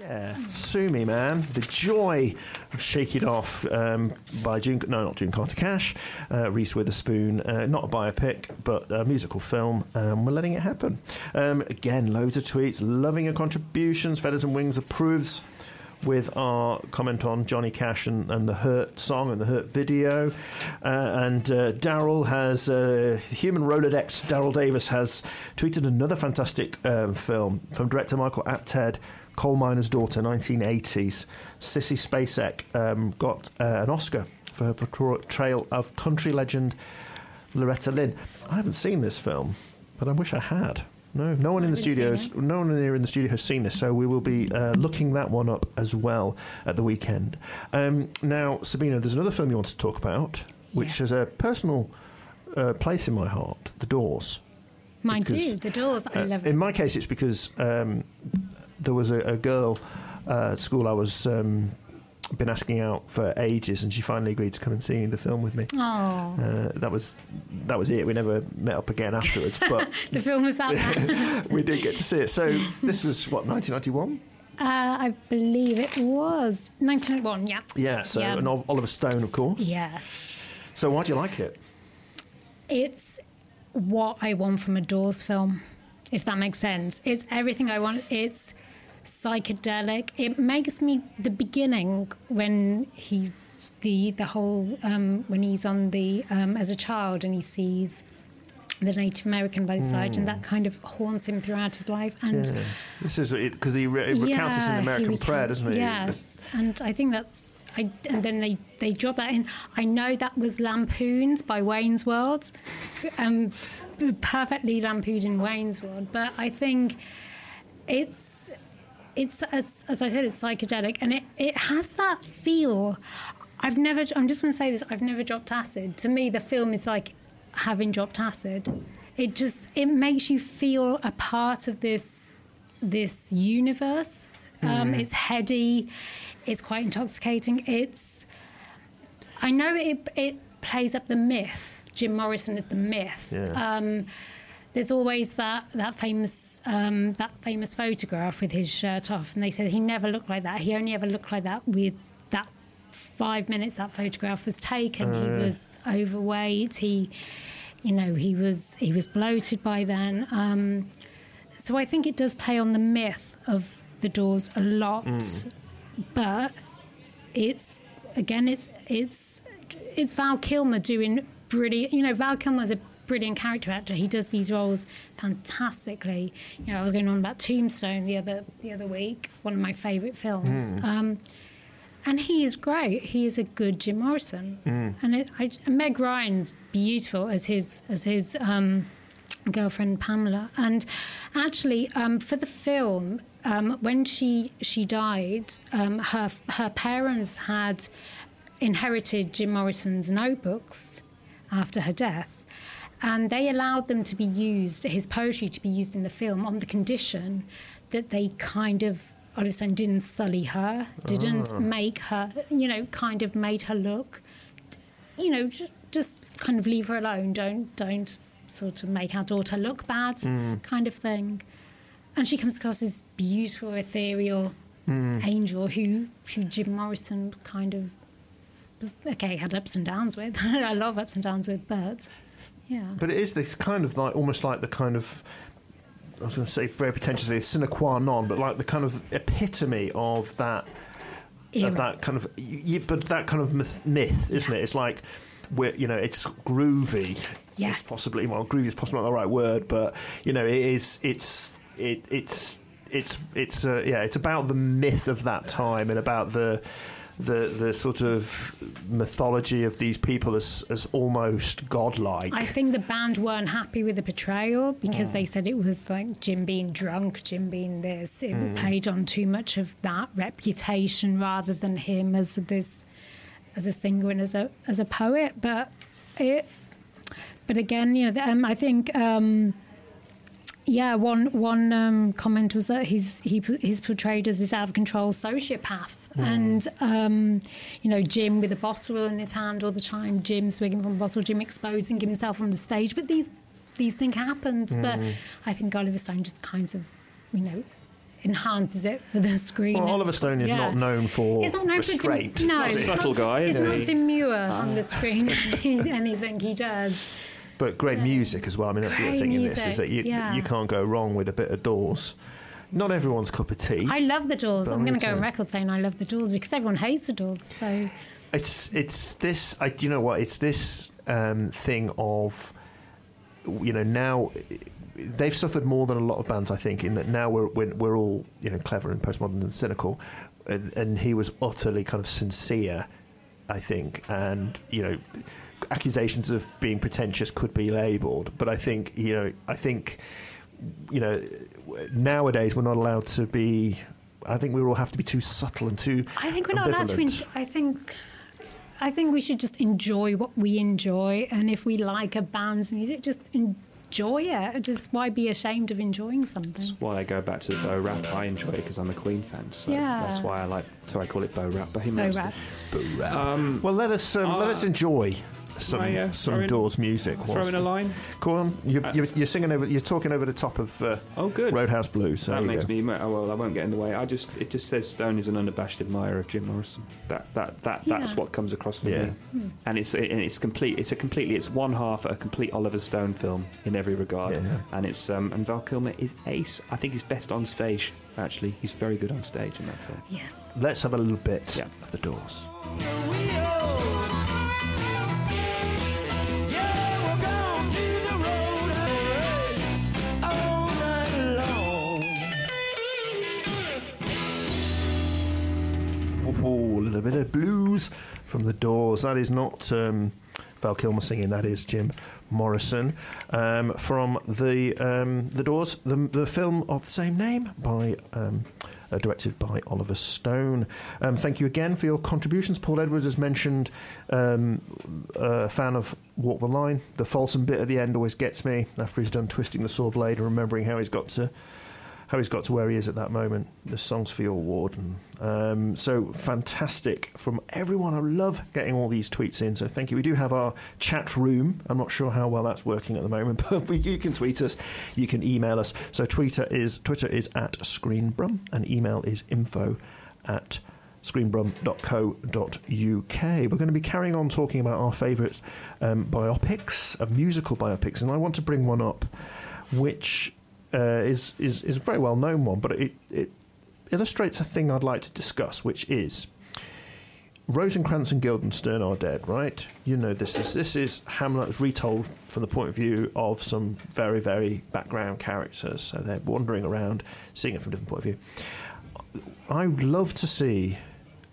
Yeah, sue me, man. The joy of "Shake It Off" um, by June. No, not June Carter Cash. Uh, Reese Witherspoon. Uh, not a biopic, but a musical film. Um, we're letting it happen. Um, again, loads of tweets. Loving your contributions. Feathers and Wings approves. With our comment on Johnny Cash and, and the Hurt song and the Hurt video. Uh, and uh, Daryl has, uh, human Rolodex, Daryl Davis has tweeted another fantastic um, film from director Michael Apted, Coal Miner's Daughter, 1980s. Sissy Spacek um, got uh, an Oscar for her portrayal of country legend Loretta Lynn. I haven't seen this film, but I wish I had. No, no one in the haven't studios, no one here in the studio has seen this, so we will be uh, looking that one up as well at the weekend. Um, now, Sabina, there's another film you want to talk about, which has a personal uh, place in my heart: The Doors. Mine Because, too. The Doors. I uh, love in my case, it's because um, there was a, a girl uh, at school I was um, been asking out for ages, and she finally agreed to come and see the film with me. Oh, Uh, that was that was it. We never met up again afterwards, but *laughs* the film was out *laughs* we did get to see it. So this was what 1991. uh, I believe it was 1991. Yeah. Yeah. So Yeah. and Oliver Stone, of course. Yes. So why do you like it? It's what I want from a Doors film, if that makes sense. It's everything I want. It's psychedelic. It makes me the beginning when he's the the whole um, when he's on the um, as a child and he sees the Native American by the side, and that kind of haunts him throughout his life. And Yeah. This is because he re- recounts this in yeah, American he Prayer, doesn't he? Yes, and I think that's. I, and then they, they drop that in. I know that was lampooned by Wayne's World, um, perfectly lampooned in Wayne's World. But I think it's it's as, as I said, it's psychedelic, and it, it has that feel. I've never. I'm just going to say this. I've never dropped acid. To me, the film is like having dropped acid. It just it makes you feel a part of this this universe. Um, It's heady. It's quite intoxicating. It's. I know it it plays up the myth. Jim Morrison is the myth. Yeah. Um, there's always that that famous um, that famous photograph with his shirt off, and they said he never looked like that. He only ever looked like that with that five minutes that photograph was taken. he was overweight. He, you know, he was he was bloated by then. Um, so I think it does play on the myth of the Doors a lot, but it's again it's it's it's Val Kilmer doing brilliant. You know, Val Kilmer's a brilliant character actor. He does these roles fantastically. You know, I was going on about Tombstone the other the other week, one of my favourite films. Um, and he is great. He is a good Jim Morrison, and, it, I, and Meg Ryan's beautiful as his as his um, girlfriend Pamela. And actually, um, for the film, um, when she she died, um, her her parents had inherited Jim Morrison's notebooks after her death. And they allowed them to be used, his poetry to be used in the film, on the condition that they kind of, Stone didn't sully her, didn't ah. make her, you know, kind of made her look, you know, just, just kind of leave her alone. Don't, don't sort of make our daughter look bad, hmm. kind of thing. And she comes across as beautiful, ethereal hmm. angel who, who Jim Morrison kind of was, okay, had ups and downs with. *laughs* I love ups and downs with, but yeah. But it is this kind of like almost like the kind of I was going to say very pretentiously sine qua non, but like the kind of epitome of that Era. of that kind of y but that kind of myth, myth isn't it? It's like we're, you know it's groovy. Yes. It's possibly well groovy is possibly not the right word, but you know it is it's it it's it's it's uh, yeah it's about the myth of that time and about the the the sort of mythology of these people as as almost godlike. I think the band weren't happy with the portrayal because they said it was like Jim being drunk, Jim being this. It played on too much of that reputation rather than him as this, as a singer and as a as a poet. But it, but again, you know, um, I think. Um, yeah, one one um, comment was that he's he he's portrayed as this out of control sociopath, Mm. and um, you know Jim with a bottle in his hand all the time, Jim swigging from a bottle, Jim exposing himself on the stage. But these these things happened. But mm. I think Oliver Stone just kind of you know enhances it for the screen. Well, Oliver Stone is Yeah. not known for He's not known restraint. for dem- no, Not a he's subtle not, guy, He's not he? demure ah. on the screen. anything he does. but great music as well. I mean, that's the other Great thing in this is that you yeah. you can't go wrong with a bit of Doors. Not everyone's cup of tea. I love the Doors. But I'm going to go on record saying I love the Doors because everyone hates the Doors. So It's it's this. I, do you know what? It's this um, thing of you know now they've suffered more than a lot of bands. I think in that now we're we're, we're all you know clever and postmodern and cynical, and, and he was utterly kind of sincere. I think, and you know. Accusations of being pretentious could be labelled, but I think you know. I think you know. Nowadays, we're not allowed to be. I think we all have to be too subtle and too. I think we're not allowed to. ambivalent. En- I think. I think we should just enjoy what we enjoy, and if we like a band's music, just enjoy it. Just why be ashamed of enjoying something? That's why I go back to the Bo Rap. I enjoy it because I'm a Queen fan. So Yeah. that's why I like. So I call it Bo Rap. Bohemian Bo Rhapsody. Rap. Um, Well, let us um, let uh, us enjoy some I, uh, some in- Doors music. throw whilst in a line? Go on. You're, Uh, you're, you're singing over. You're talking over the top of. Uh, oh, good. Roadhouse Blues. So that makes go. me. Oh, well, I won't get in the way. I just. It just says Stone is an unabashed admirer of Jim Morrison. That that that that's what comes across for Yeah. me. Hmm. And it's and it's complete. It's a completely. It's one half a complete Oliver Stone film in every regard. Yeah. And it's um and Val Kilmer is ace. I think he's best on stage. Actually, he's very good on stage in that film. Yes. Let's have a little bit Yeah. of the Doors. Little bit of blues from the Doors. That is not um, Val Kilmer singing. That is Jim Morrison um, from the um, the Doors, the, the film of the same name by. Um, uh, directed by Oliver Stone. Um, thank you again for your contributions. Paul Edwards has mentioned um, a fan of Walk the Line. The Folsom bit at the end always gets me after he's done twisting the saw blade and remembering how he's got to how he's got to where he is at that moment. The songs for your warden. Um, so fantastic from everyone. I love getting all these tweets in. So thank you. We do have our chat room. I'm not sure how well that's working at the moment, *laughs* but we, you can tweet us. You can email us. So Twitter is Twitter is at Screenbrum and email is info at screenbrum.co.uk. We're going to be carrying on talking about our favourite um, biopics, uh, musical biopics, and I want to bring one up which uh, is, is is a very well known one, but it, it illustrates a thing I'd like to discuss, which is Rosencrantz and Guildenstern are dead, right? You know this is this is Hamlet retold from the point of view of some very very background characters, so they're wandering around, seeing it from a different point of view. I would love to see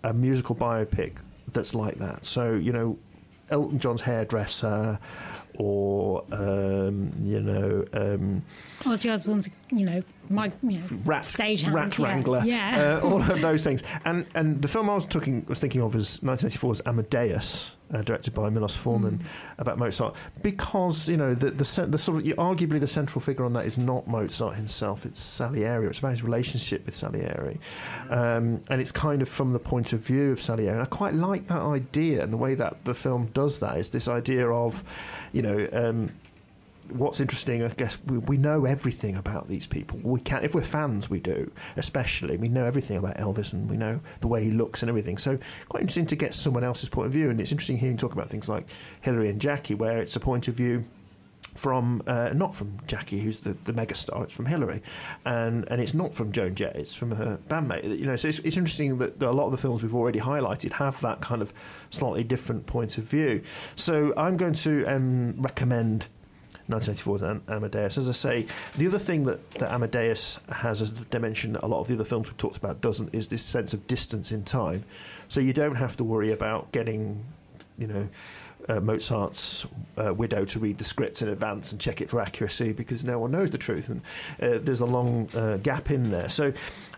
a musical biopic that's like that. So you know, Elton John's hairdresser, or um, you know. Um, Ozzy Osbourne's, you know, my, you know, rat, stage hand, rat yeah, wrangler, Yeah. Uh, all of those things. And and the film I was talking was thinking of is 1984's Amadeus, uh, directed by Milos Forman, Mm. about Mozart, because you know the the, the sort of arguably the central figure on that is not Mozart himself; it's Salieri. It's about his relationship with Salieri, um, and it's kind of from the point of view of Salieri. And I quite like that idea, and the way that the film does that is this idea of, you know. Um, what's interesting, I guess, we, we know everything about these people. We can, if we're fans, we do, especially. We know everything about Elvis and we know the way he looks and everything. So, quite interesting to get someone else's point of view. And it's interesting hearing talk about things like Hilary and Jackie, where it's a point of view from uh, not from Jackie, who's the, the megastar. It's from Hilary, and and it's not from Joan Jett. It's from her bandmate. You know, so it's, it's interesting that a lot of the films we've already highlighted have that kind of slightly different point of view. So I'm going to um, recommend 1984's Am- Amadeus. As I say, the other thing that, that Amadeus has as a dimension that a lot of the other films we've talked about doesn't is this sense of distance in time. So you don't have to worry about getting, you know, uh, Mozart's uh, widow to read the script in advance and check it for accuracy because no one knows the truth, and uh, there's a long uh, gap in there. So,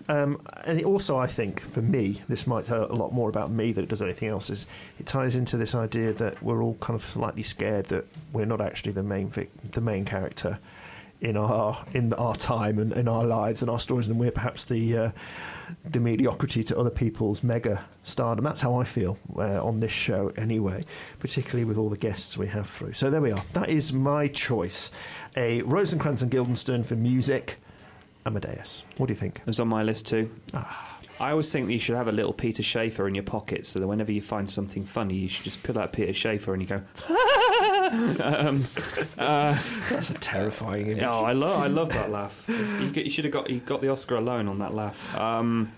um, and also, I think, for me, this might tell a lot more about me than it does anything else. Is it ties into this idea that we're all kind of slightly scared that we're not actually the main vic- the main character in our in our time and in our lives and our stories, and we're perhaps the uh, the mediocrity to other people's mega stardom. That's how I feel uh, on this show, anyway, particularly with all the guests we have through. So there we are. That is my choice: a Rosencrantz and Guildenstern for music. Amadeus. What do you think? It was on my list too. Ah. I always think that you should have a little Peter Shaffer in your pocket so that whenever you find something funny, you should just pull out Peter Shaffer and you go. *laughs* um, uh, That's a terrifying image. oh, I love, I love that laugh. You, you should have got, you got the Oscar alone on that laugh. Um,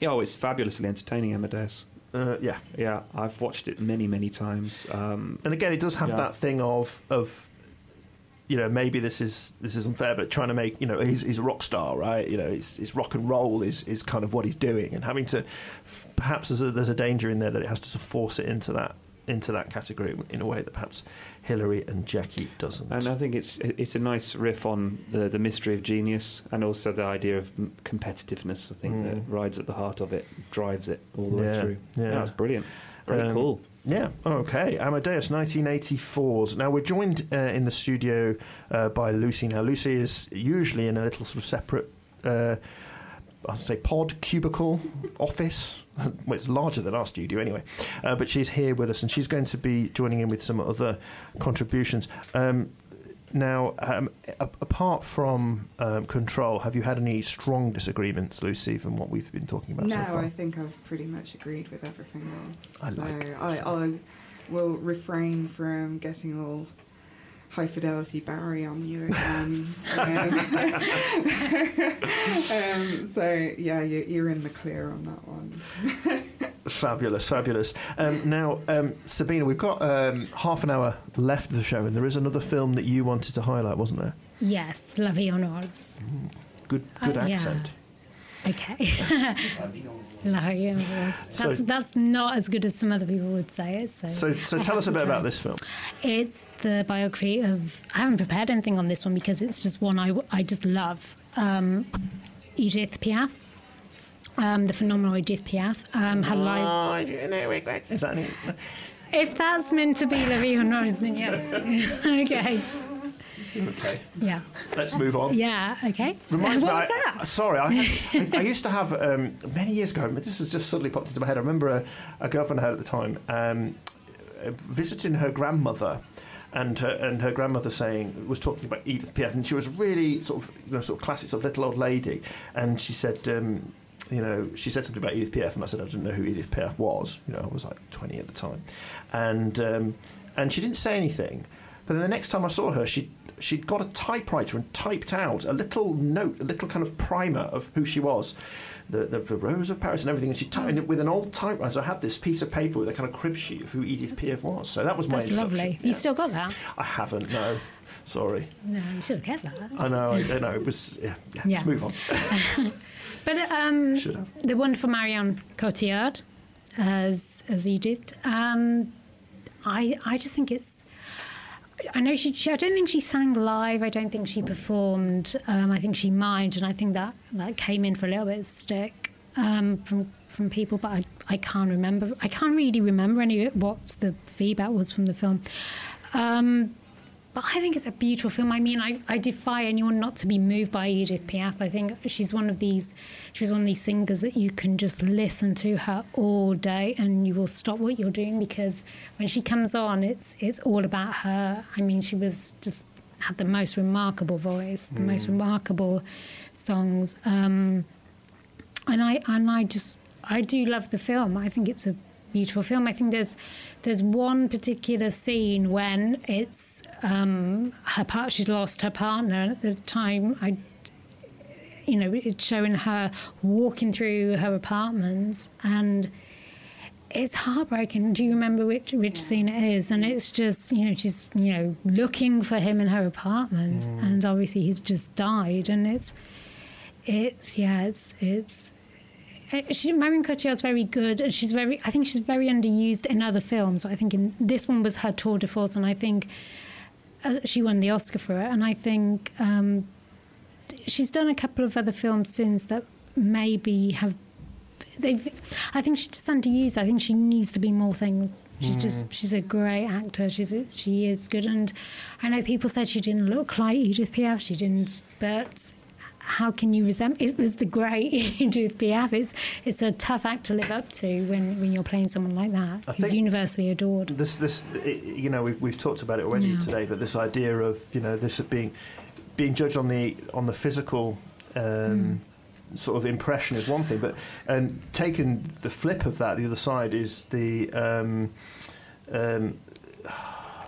yeah, oh, it's fabulously entertaining, Amadeus. Uh, yeah. Yeah, I've watched it many, many times. Um, and again, it does have Yeah. that thing of of you know maybe this is this is unfair, but trying to make you know he's, he's a rock star, right? You know, it's, it's rock and roll is, is kind of what he's doing, and having to perhaps there's a, there's a danger in there that it has to sort of force it into that into that category in a way that perhaps Hilary and Jackie doesn't. And I think it's it's a nice riff on the the mystery of genius and also the idea of competitiveness. I think Mm. that rides at the heart of it, drives it all the Yeah, way through. yeah. Yeah, it's brilliant. Very Um, cool. Yeah, okay. Amadeus, 1984s. Now, we're joined uh, in the studio uh, by Lucy. Now, Lucy is usually in a little sort of separate, uh, I'll say, pod, cubicle, *laughs* office. *laughs* well, it's larger than our studio anyway. Uh, but she's here with us and she's going to be joining in with some other contributions. Um, now, um, a- apart from um, control, have you had any strong disagreements, Lucy, from what we've been talking about No, so far? I think I've pretty much agreed with everything else. I like So I, I will refrain from getting all high fidelity Barry on you again. um, *laughs* um, so yeah, you, you're in the clear on that one. *laughs* Fabulous, fabulous. Um, now, um, Sabina, we've got um, half an hour left of the show, and there is another film that you wanted to highlight, wasn't there? Yes, La Vie en Rose. Good, good Uh, yeah. accent. Okay. *laughs* Vie en Rose. So- That's, that's not as good as some other people would say it. So, So, so tell us a bit about this film. It's the biography of. I haven't prepared anything on this one because it's just one I, I just love. Um, Edith Piaf. Um, the phenomenal Edith Piaf. Um, her life. Is that? If that's meant to be La Vie Rose, then yeah. okay. Okay, Yeah. let's move on. Yeah. Okay. Reminds what me, was I- that? sorry, I, *laughs* had, I, I used to have um, many years ago. This has just suddenly popped into my head. I remember a, a girlfriend I had at the time um, visiting her grandmother. And her, and her grandmother saying was talking about Edith Piaf, and she was really sort of you know sort of classic sort of little old lady, and she said, um, you know, she said something about Edith Piaf, and I said I didn't know who Edith Piaf was. You know, I was like twenty at the time, and um, and she didn't say anything. But then the next time I saw her, she she'd got a typewriter and typed out a little note, a little kind of primer of who she was, the the, the Rose of Paris and everything. And she typed it with an old typewriter. So I had this piece of paper with a kind of crib sheet of who Edith Piaf was. So that was my That's lovely. Yeah. You still got that? I haven't. No, sorry. No, you should have kept that. I know. I, I know. It was. Yeah. yeah. Yeah. Let's move on. *laughs* But um, the wonderful Marion Cotillard as as Edith. Um, I I just think it's. I know she, she. I don't think she sang live. I don't think she performed. Um, I think she mimed, and I think that that came in for a little bit of stick um, from from people. But I, I can't remember. I can't really remember any what the feedback was from the film. Um, but I think it's a beautiful film. I mean, I, I defy anyone not to be moved by Edith Piaf. I think she's one of these she was one of these singers that you can just listen to her all day and you will stop what you're doing because when she comes on it's it's all about her. I mean, she was just had the most remarkable voice, the most remarkable songs. Um, and I and I just I do love the film. I think it's a beautiful film. I think there's there's one particular scene when it's um, her part. She's lost her partner, and at the time I. You know, it's showing her walking through her apartments, and it's heartbreaking. Do you remember which which scene it is? And it's just you know she's you know looking for him in her apartment, and obviously he's just died, and it's it's yeah it's it's she, Marion Cotillard's very good, and she's very. I think she's very underused in other films. I think in this one was her tour de force, and I think uh, she won the Oscar for it. And I think um, she's done a couple of other films since that maybe have. They've. I think she's just underused. I think she needs to be more things. She's just. She's a great actor. She's. A, she is good, and I know people said she didn't look like Edith Piaf. She didn't, but how can you resent? It was the great *laughs* Edith Piaf. It's it's a tough act to live up to when, when you're playing someone like that. I who's universally adored. this this it, you know we've we've talked about it already Yeah. today, but this idea of you know this being being judged on the on the physical. Um, Sort of impression is one thing, but um, taking the flip of that, the other side is the. Um, um,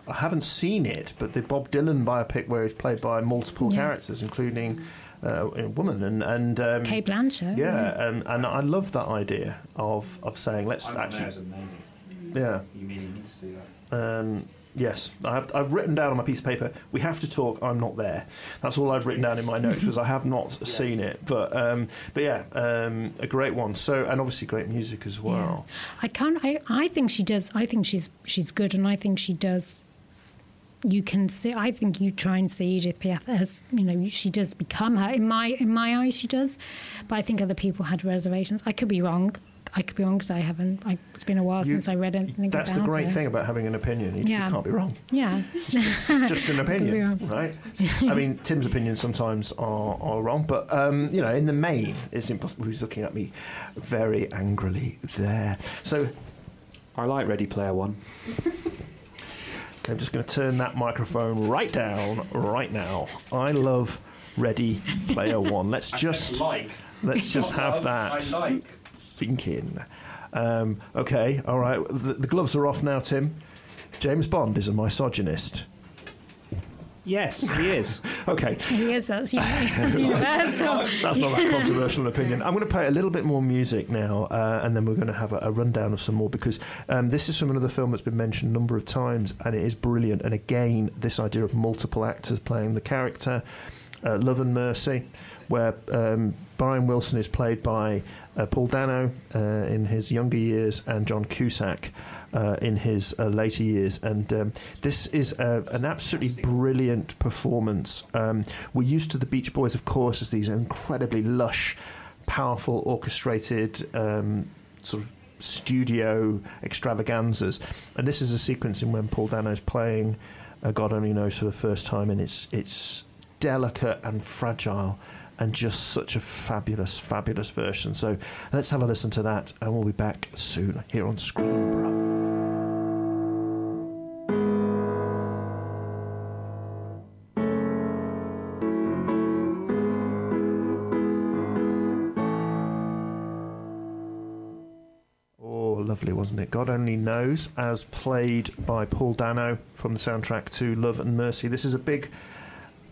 I haven't seen it, but the Bob Dylan biopic where he's played by multiple Yes. characters, including uh, a woman and and um, Cate Blanchett. yeah, and, and I love that idea of of saying let's actually amazing. yeah You really need to see that. um, yes, I have, I've written down on my piece of paper. We have to talk. I'm not there. That's all I've written down in my *laughs* notes because I have not seen it. But um, but yeah, um, a great one. So and obviously great music as well. I can't. I, I think she does. I think she's she's good, and I think she does. You can see. I think you try and see Edith Piaf as you know. She does become her in my in my eyes. She does, but I think other people had reservations. I could be wrong. I could be wrong because I haven't. I, it's been a while You- since I read anything That's about the great it. thing about having an opinion. You, you can't be wrong. Yeah. It's just *laughs* an Could be opinion, right? I mean, Tim's opinions sometimes are, are wrong, but um, you know, in the main, it's impossible. He's looking at me very angrily there. So I like Ready Player One. *laughs* I'm just going to turn that microphone right down right now. I love Ready Player One. Let's just like. let's just have that like. sink in. Um, okay, all right. The, the gloves are off now, Tim. James Bond is a misogynist. Yes, he is. *laughs* Okay, He is. That's, uni- *laughs* that's universal. That's not that controversial an *laughs* opinion. I'm going to play a little bit more music now, uh, and then we're going to have a, a rundown of some more because um, this is from another film that's been mentioned a number of times, and it is brilliant. And again, this idea of multiple actors playing the character, uh, Love and Mercy, where um, Brian Wilson is played by uh, Paul Dano uh, in his younger years and John Cusack uh, in his uh, later years. And um, this is uh, an absolutely brilliant performance. Um, we're used to the Beach Boys, of course, as these incredibly lush, powerful, orchestrated um, sort of studio extravaganzas. And this is a sequence in when Paul Dano is playing uh, God Only Knows for the first time, and it's it's delicate and fragile. And just such a fabulous, fabulous version. So let's have a listen to that, and we'll be back soon here on Screen Brum. Oh, lovely, wasn't it? God Only Knows, as played by Paul Dano from the soundtrack to Love and Mercy. This is a big,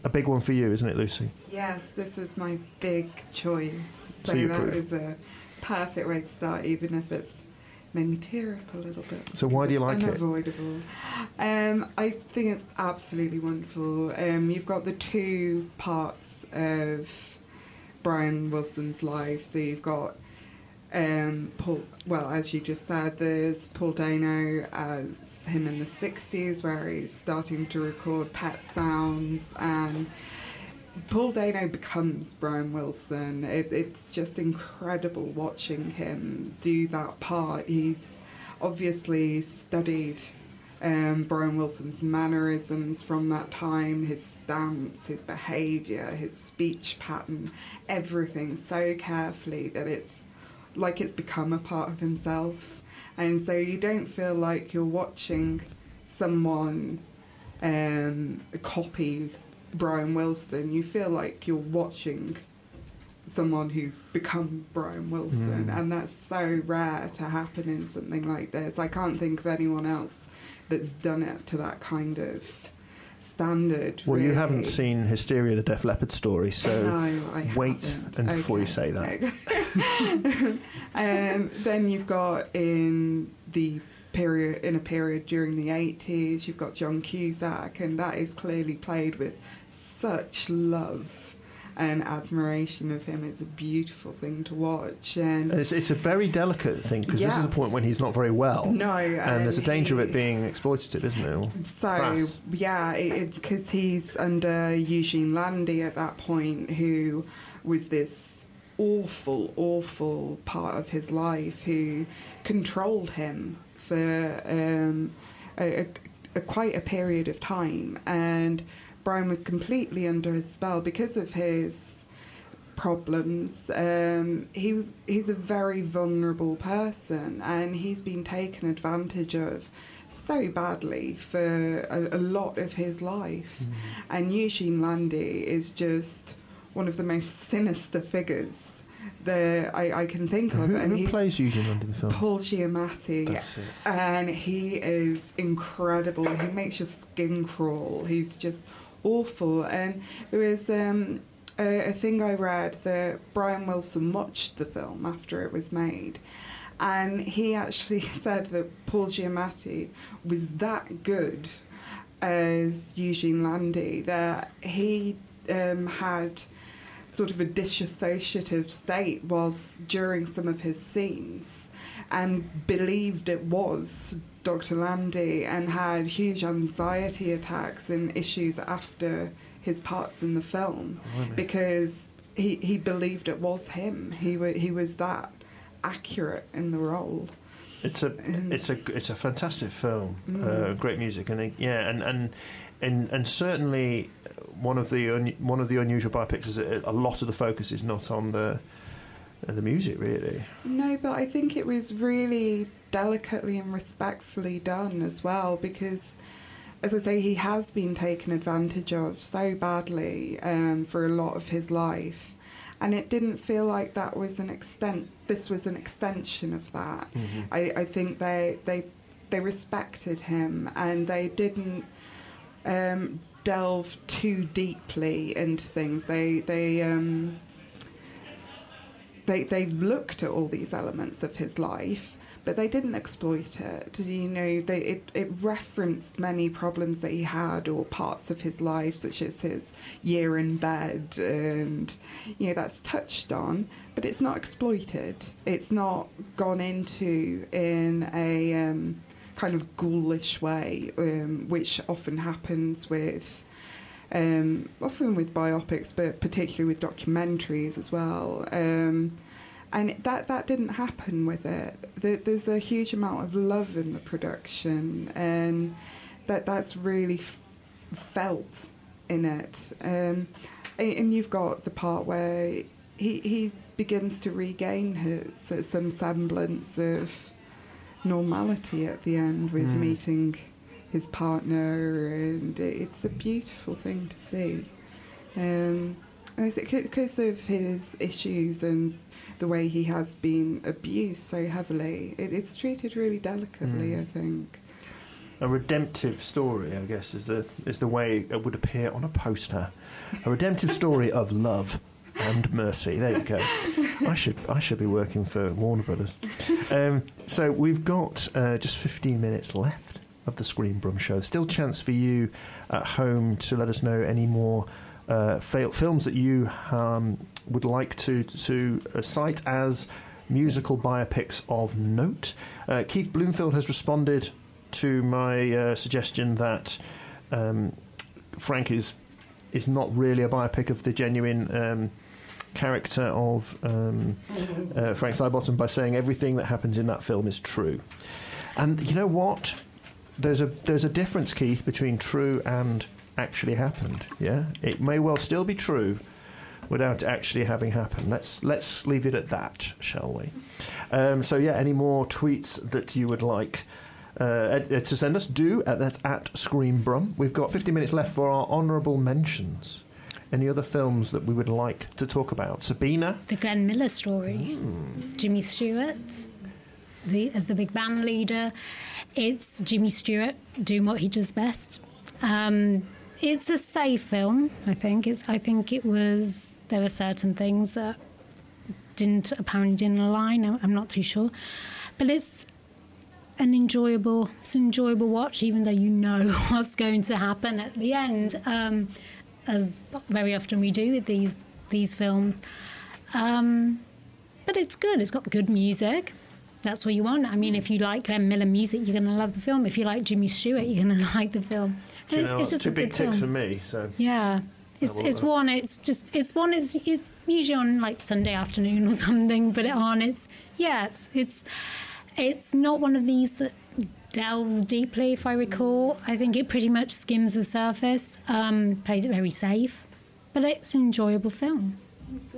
a big one for you, isn't it, Lucy? Yes, this was my big choice. So So, you that was a perfect way to start, even if it's made me tear up a little bit. So why do you like it's it? Unavoidable. Um, I think it's absolutely wonderful. Um, you've got the two parts of Brian Wilson's life. So you've got um, Paul. Well, as you just said, there's Paul Dano as him in the '60s, where he's starting to record pet sounds, and Paul Dano becomes Brian Wilson. It, it's just incredible watching him do that part. He's obviously studied um, Brian Wilson's mannerisms from that time, his stance, his behaviour, his speech pattern, everything so carefully that it's like it's become a part of himself. And so you don't feel like you're watching someone um, copy Brian Wilson. You feel like you're watching someone who's become Brian Wilson, Mm. and that's so rare to happen in something like this. I can't think of anyone else that's done it to that kind of standard. Well, you haven't seen Hysteria, the Def Leppard story, so No, wait and before you say that. okay. *laughs* um, then you've got in the period in a period during the 80s you've got John Cusack and that is clearly played with such love and admiration of him it's a beautiful thing to watch and And It's, it's a very delicate thing because this is a point when he's not very well. No, and there's a and danger of it being exploitative, isn't it? So crass. yeah, because he's under Eugene Landy at that point, who was this awful, awful part of his life, who controlled him for um, a, a, a quite a period of time, and Brian was completely under his spell because of his problems. Um, he he's a very vulnerable person, and he's been taken advantage of so badly for a, a lot of his life. And Eugene Landy is just one of the most sinister figures that I, I can think of. who, and who plays Eugene Landy in the film? Paul Giamatti That's it. and he is incredible. He makes your skin crawl. He's just awful. And there was um, a, a thing I read that Brian Wilson watched the film after it was made. And he actually *laughs* said that Paul Giamatti was that good as Eugene Landy that he um, had sort of a dissociative state whilst during some of his scenes and believed it was Dr. Landy and had huge anxiety attacks and issues after his parts in the film Blimey. because he, he believed it was him. He, he was that accurate in the role. It's a it's a it's a fantastic film. Uh, great music and uh, yeah, and and and and certainly one of the un, one of the unusual biopics is that a lot of the focus is not on the uh, the music really. No, but I think it was really delicately and respectfully done as well because, as I say, he has been taken advantage of so badly um, for a lot of his life. And it didn't feel like that was an extent. This was an extension of that. I, I think they they they respected him and they didn't um, delve too deeply into things. They they um, they they looked at all these elements of his life, but they didn't exploit it. You know, they it, it referenced many problems that he had or parts of his life, such as his year in bed, and you know that's touched on, but it's not exploited. It's not gone into in a um, kind of ghoulish way, um, which often happens with um, often with biopics, but particularly with documentaries as well. Um, and that that didn't happen with it. There, there's a huge amount of love in the production, and that that's really f- felt in it. Um, and, you've got the part where he he begins to regain his some semblance of normality at the end with meeting his partner, and it's a beautiful thing to see. Um, because of his issues and the way he has been abused so heavily, it, it's treated really delicately. I think. A redemptive story, I guess, is the is the way it would appear on a poster. A redemptive story of love and mercy. There you go. I should I should be working for Warner Brothers. Um, so we've got uh, just 15 minutes left of the Screen Brum show. Still chance for you at home to let us know any more uh, fail- films that you um, would like to to uh, cite as musical biopics of note. Uh, Keith Bloomfield has responded to my uh, suggestion that um, Frank is is not really a biopic of the genuine um, character of um, uh, Frank Sidebottom by saying everything that happens in that film is true. And you know what? There's a there's a difference, Keith, between true and actually happened. Yeah, it may well still be true without actually having happened. Let's let's leave it at that, shall we? Um, so yeah, any more tweets that you would like? Uh, uh, to send us, do at that's at ScreenBrum. We've got 50 minutes left for our honourable mentions. Any other films that we would like to talk about? Sabina, The Glenn Miller story, Jimmy Stewart, the, as the big band leader. It's Jimmy Stewart doing what he does best. Um, it's a safe film, I think. It's, I think it was. There were certain things that didn't apparently didn't align. I'm I'm not too sure, but it's an enjoyable. It's an enjoyable watch, even though you know *laughs* what's going to happen at the end, um, as very often we do with these these films. Um, but it's good. It's got good music. That's what you want. I mean, if you like Glenn Miller music, you're going to love the film. If you like Jimmy Stewart, you're going *laughs* to like the film. it's, it's just two a big ticks film. for me. So Yeah. It's, it's one. It's just it's one. Is it's usually on like Sunday afternoon or *laughs* something. But it on it's yeah. It's it's it's not one of these that delves deeply. If I recall, I think it pretty much skims the surface. Um, plays it very safe, but it's an enjoyable film.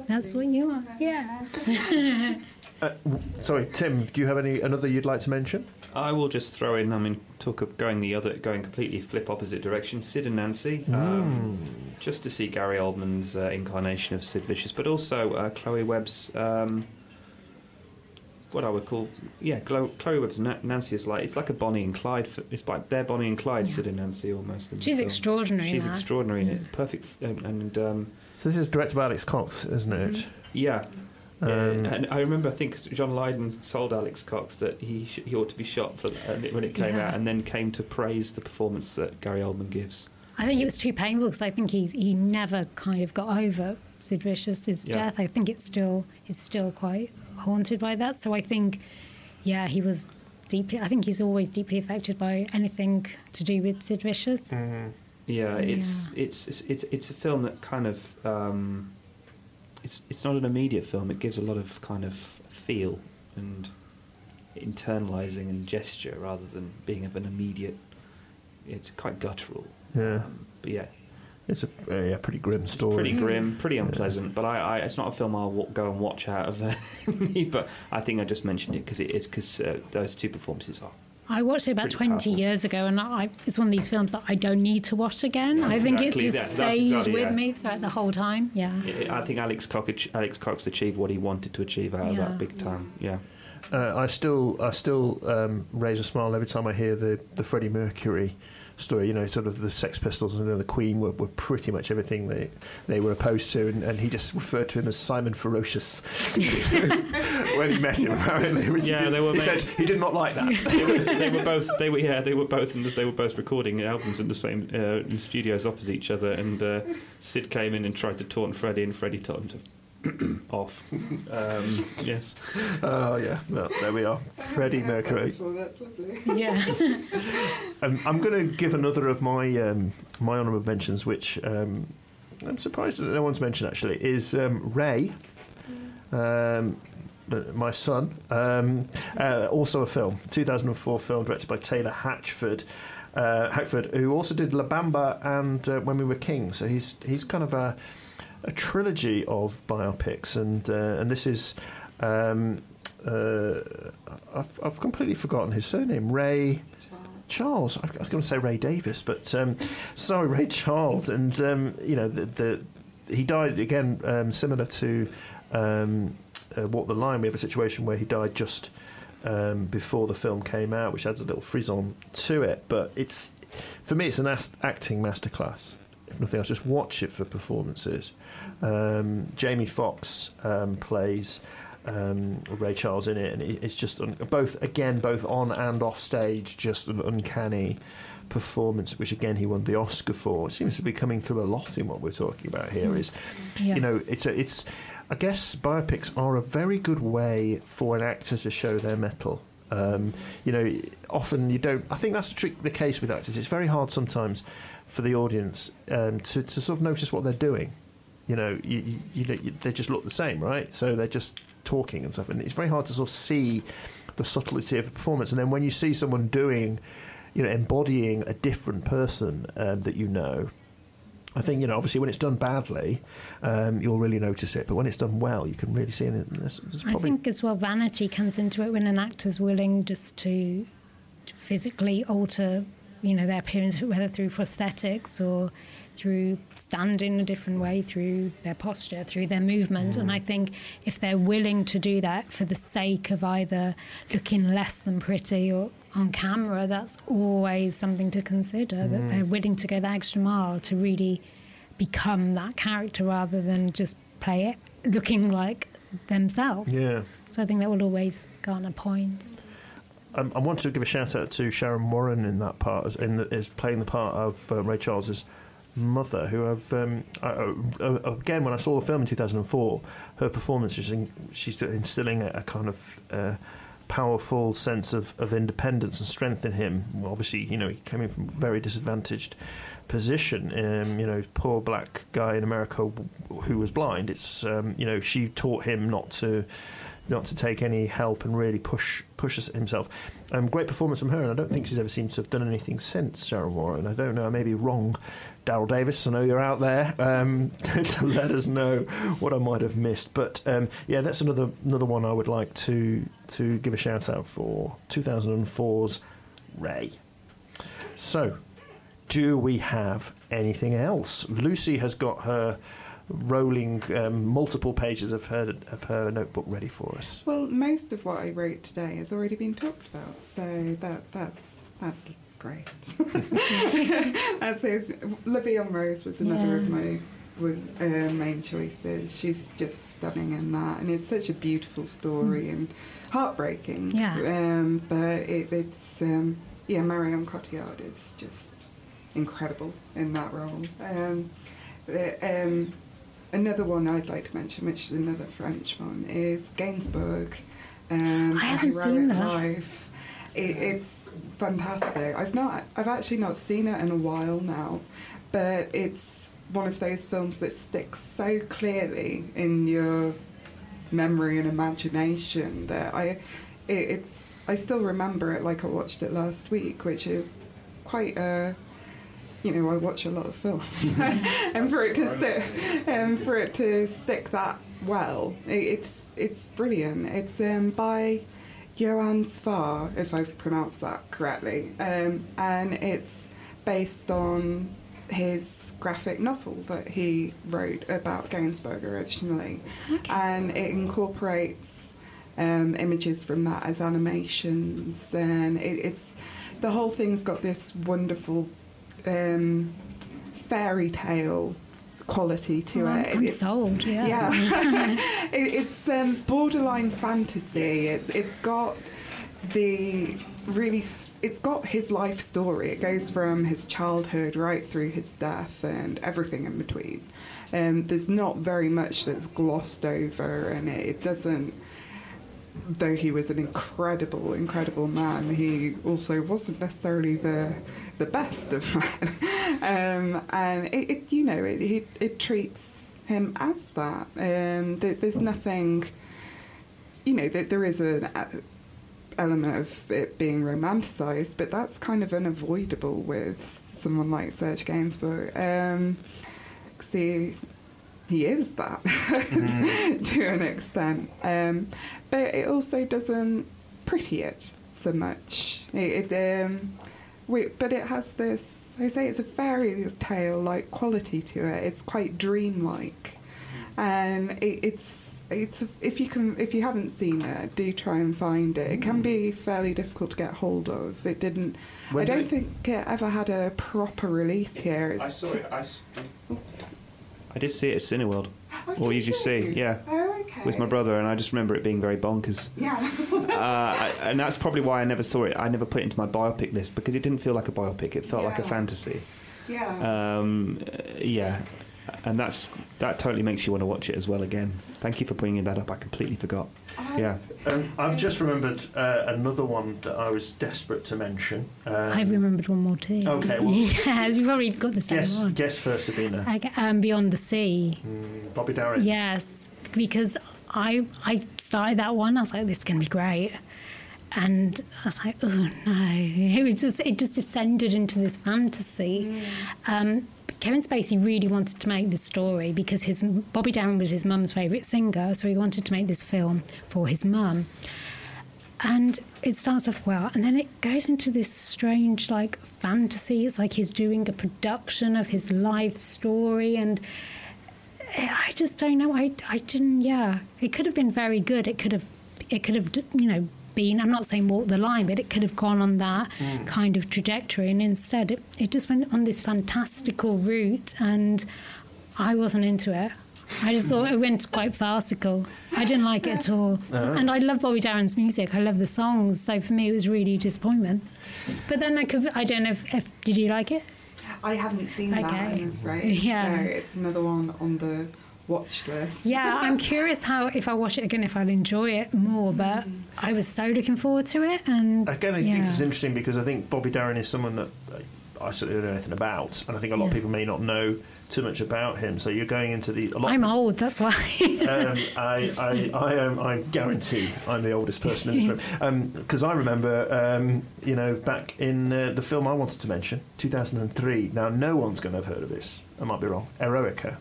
That's what you are. Yeah. *laughs* *laughs* Uh, w- sorry, Tim. Do you have any another you'd like to mention? I will just throw in. I mean, talk of going the other, going completely flip opposite direction. Sid and Nancy, um, just to see Gary Oldman's uh, incarnation of Sid Vicious, but also uh, Chloe Webb's. Um, what I would call, yeah, Chloe, Chloe Webb's Na- Nancy is like it's like a Bonnie and Clyde. f- It's like their Bonnie and Clyde, Sid and Nancy almost. in She's film. extraordinary in She's that. extraordinary in it. Perfect, and, and um, So this is directed by Alex Cox, isn't it? yeah. Um, yeah, and I remember, I think John Lydon sold Alex Cox that he sh- he ought to be shot for that when it came Yeah. out, and then came to praise the performance that Gary Oldman gives. I think it was too painful because I think he's he never kind of got over Sid Vicious's Yeah. death. I think it's still he's still quite haunted by that. So I think, yeah, he was deeply. I think he's always deeply affected by anything to do with Sid Vicious. Yeah, So, it's, it's it's it's it's a film that kind of um, it's it's not an immediate film. It gives a lot of kind of feel and internalizing and gesture rather than being of an immediate. It's quite guttural. Yeah. Um, but yeah, It's a uh, yeah, pretty grim story. pretty grim, pretty unpleasant. But I, I, it's not a film I'll wa- go and watch out of uh, *laughs* me. But I think I just mentioned it because it is because uh, those two performances are. I watched it about 20 powerful. years ago, and I, it's one of these films that I don't need to watch again. I think Exactly, it just stayed exactly, with yeah. me throughout the whole time. Yeah. I think Alex Cox, Alex Cox achieved what he wanted to achieve out of Yeah. that big time. Yeah. Uh, I still, I still um, raise a smile every time I hear the the Freddie Mercury story. You know, sort of the Sex Pistols and the Queen were, were pretty much everything they they were opposed to, and, and he just referred to him as Simon Ferocious *laughs* when he met him. Apparently, which he, Yeah, did, they were he made- said he did not like that. they, were, they were both. They were yeah. They were both. In the, they were both recording albums in the same uh, in studios opposite each other. And uh, Sid came in and tried to taunt Freddie, and Freddie told him to *clears throat* off. *laughs* Um, yes. oh yeah, well there we are, Freddie Mercury. Before, that's lovely. Yeah. *laughs* Um, I'm going to give another of my um, my honourable mentions, which um, I'm surprised that no one's mentioned actually, is um, Ray, um, uh, my son. Um, uh, also a film, 2004 film directed by Taylor Hatchford. Uh, Hackford, who also did La Bamba and uh, When We Were King, so he's he's kind of a, a trilogy of biopics, and uh, and this is um, uh, I've, I've completely forgotten his surname, Ray. Charles. I was going to say Ray Davis, but um, sorry, Ray Charles. And um, you know, the, the he died again, um, similar to um, uh, Walk the Line. We have a situation where he died just um, before the film came out, which adds a little frisson to it. But it's for me, it's an acting masterclass. If nothing else, just watch it for performances. Um, Jamie Foxx um, plays um, Ray Charles in it, and it's just un- both again both on and off stage, just an uncanny performance, which again he won the Oscar for. It seems to be coming through a lot in what we're talking about here. Is Yeah. you know it's a, it's I guess biopics are a very good way for an actor to show their mettle. Um, you know, often you don't. I think that's the trick. The case with actors, it's very hard sometimes for the audience um, to, to sort of notice what they're doing. You know, you, you, you they just look the same, right? So they're just talking and stuff, and it's very hard to sort of see the subtlety of a performance. And then when you see someone doing, you know, embodying a different person um, that you know, I think you know. Obviously, when it's done badly, um, you'll really notice it. But when it's done well, you can really see it. There's, there's I think as well, vanity comes into it when an actor's willing just to physically alter, you know, their appearance, whether through prosthetics or through standing a different way, through their posture, through their movement. And I think if they're willing to do that for the sake of either looking less than pretty or on camera, that's always something to consider. That they're willing to go the extra mile to really become that character rather than just play it looking like themselves. yeah. So I think that will always garner points. Um, I want to give a shout out to Sharon Warren in that part, as, in the, is playing the part of uh, Ray Charles's mother, who I've um, I, uh, uh, again when I saw the film in 2004, her performance is she's instilling a, a kind of uh, powerful sense of, of independence and strength in him. Well, obviously, you know, he came in from a very disadvantaged position. Um, you know, poor black guy in America who was blind. It's um, you know, she taught him not to not to take any help and really push pushes himself. Um, great performance from her, and I don't think she's ever seemed to have done anything since Sharon Warren. I don't know, I may be wrong. Daryl Davis, I know you're out there. Um, *laughs* let us know what I might have missed, but um, yeah, that's another another one I would like to to give a shout out for 2004's Ray. So, do we have anything else? Lucy has got her rolling um, multiple pages of her of her notebook ready for us. Well, most of what I wrote today has already been talked about, so that that's that's great. it. La Vie en Rose was another of my was uh, main choices. She's just stunning in that, and it's such a beautiful story and heartbreaking. Yeah. Um, but it, it's um, yeah, Marion Cotillard is just incredible in that role. Um, the, um, another one I'd like to mention, which is another French one, is Gainsbourg. Um, I haven't seen that. Life. It, it's fantastic. I've not, I've actually not seen it in a while now, but it's one of those films that sticks so clearly in your memory and imagination that I it, it's I still remember it like I watched it last week, which is quite a you know I watch a lot of films, *laughs* *laughs* and for it to stick and for it to stick that well, it, it's it's brilliant. It's um, by Joann Sfar, if I've pronounced that correctly, um, and it's based on his graphic novel that he wrote about Gainsbourg originally, and it incorporates um, images from that as animations, and it, it's the whole thing's got this wonderful um, fairy tale quality to it. I'm It's- sold, yeah. yeah. *laughs* *laughs* it, it's um, borderline fantasy. It's it's got the really it's got his life story. It goes from his childhood right through his death and everything in between. Um, there's not very much that's glossed over, and it, it doesn't. Though he was an incredible, incredible man, he also wasn't necessarily the the best of men. *laughs* um, and it, it, you know, it, it it treats him as that. Um, there, there's nothing, you know, there, there is an uh, element of it being romanticized, but that's kind of unavoidable with someone like Serge Gainsbourg. Um, see, he is that *laughs* to an extent, um, but it also doesn't pretty it so much. It, it um, we, but it has this. I say it's a fairy tale like quality to it. It's quite dreamlike, and it, it's it's if you can if you haven't seen it, do try and find it. It can be mm. fairly difficult to get hold of. It didn't. When I don't did- think it ever had a proper release here. It's I saw it. I, s- oh. I did see it at Cineworld. Or you? yeah. Oh, okay. With my brother, and I just remember it being very bonkers. Yeah. *laughs* uh, I, and that's probably why I never saw it. I never put it into my biopic list because it didn't feel like a biopic. It felt like a fantasy. yeah. Um, yeah, and that's that totally makes you want to watch it as well again. Thank you for bringing that up. I completely forgot. Yeah. Um, I've just remembered uh, another one that I was desperate to mention. Um, I remembered one more too. Okay, *laughs* well- yeah, you probably got the same Guess, one. guess first, Sabina. Okay, um, Beyond the Sea. Mm, Bobby Darin. Yes, because I I started that one. I was like, this is gonna be great, and I was like, oh no, *laughs* it was just it just descended into this fantasy. Um, but Kevin Spacey really wanted to make this story because his Bobby Darin was his mum's favourite singer, so he wanted to make this film for his mum. And it starts off well, and then it goes into this strange, like, fantasy. It's like he's doing a production of his life story, and eh, I just don't know. I, I didn't. Yeah, it could have been very good. It could have, it could have, you know, been. I'm not saying walk the line, but it could have gone on that Mm. kind of trajectory. And instead, it, it just went on this fantastical route, and I wasn't into it. I just thought it went quite farcical. I didn't like it at all. Oh. And I love Bobby Darin's music. I love the songs. So for me, it was really a disappointment. But then I could. I don't know if, if did you like it? I haven't seen that, Okay. I'm afraid. Yeah. So it's another one on the watch list. Yeah, *laughs* I'm curious how if I watch it again, if I'll enjoy it more. But I was so looking forward to it, and Again, I yeah. think it's interesting because I think Bobby Darin is someone that I certainly don't know anything about, and I think a lot of people may not know too much about him. So you're going into the. A lot I'm old, that's why. *laughs* um, I, I, I, um, I guarantee I'm the oldest person in this room *laughs* because I remember, um, you know, back in uh, the film I wanted to mention, 2003. Now, no one's going to have heard of this. I might be wrong. Eroica.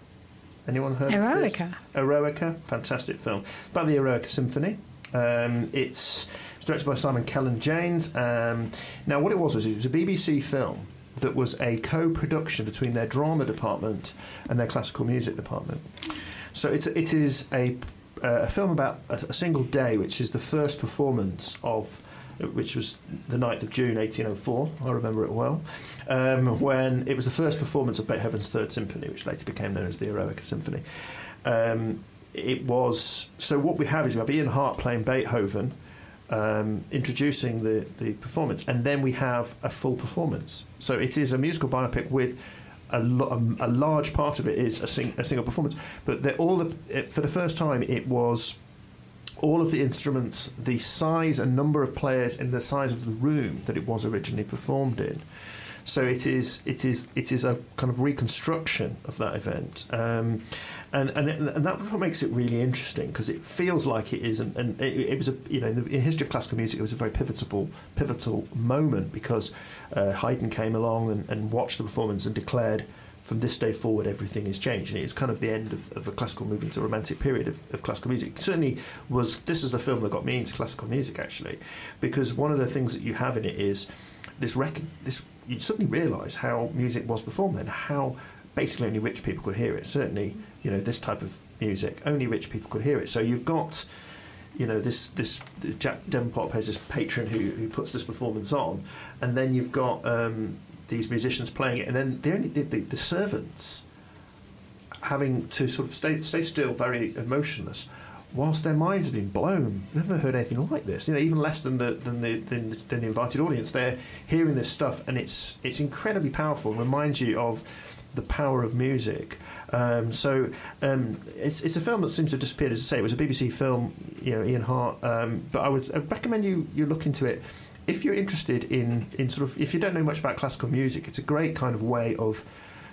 Anyone heard of this? Eroica? Eroica, fantastic film. About the Eroica Symphony. Um, it's, it's directed by Simon Cellan James. Um, now, what it was was it was a BBC film that was a co-production between their drama department and their classical music department. So it's it is a uh, a film about a, a single day, which is the first performance of. Which was the 9th of June 1804, I remember it well, um, when it was the first performance of Beethoven's Third Symphony, which later became known as the Eroica Symphony. Um, it was so. What we have is we have Ian Hart playing Beethoven, um, introducing the, the performance, and then we have a full performance. So it is a musical biopic with a, lo- a, a large part of it is a, sing, a single performance. But the, all the, it, for the first time, it was all of the instruments, the size and number of players, and the size of the room that it was originally performed in. So it is it is it is a kind of reconstruction of that event, um, and and it, and that's what makes it really interesting because it feels like it is, and, and it, it was a you know in the in history of classical music it was a very pivotal pivotal moment because uh, Haydn came along and, and watched the performance and declared from this day forward everything is changed. And it's kind of the end of, of a classical movement to a romantic period of, of classical music. Certainly was this is the film that got me into classical music actually because one of the things that you have in it is this rec- this you suddenly realise how music was performed then how basically only rich people could hear it. Certainly you know this type of music only rich people could hear it. So you've got you know this this Jack Davenport plays this patron who, who puts this performance on and then you've got um, these musicians playing it, and then the only the, the, the servants having to sort of stay stay still, very emotionless, whilst their minds have been blown. They've never heard anything like this. You know, even less than the than the than the, than the invited audience. They're hearing this stuff, and it's it's incredibly powerful. It reminds you of the power of music. Um, so um, it's it's a film that seems to have disappeared. As I say, it was a BBC film. You know, Ian Hart. Um, but I would I'd recommend you you look into it if you're interested in in sort of if you don't know much about classical music, it's a great kind of way of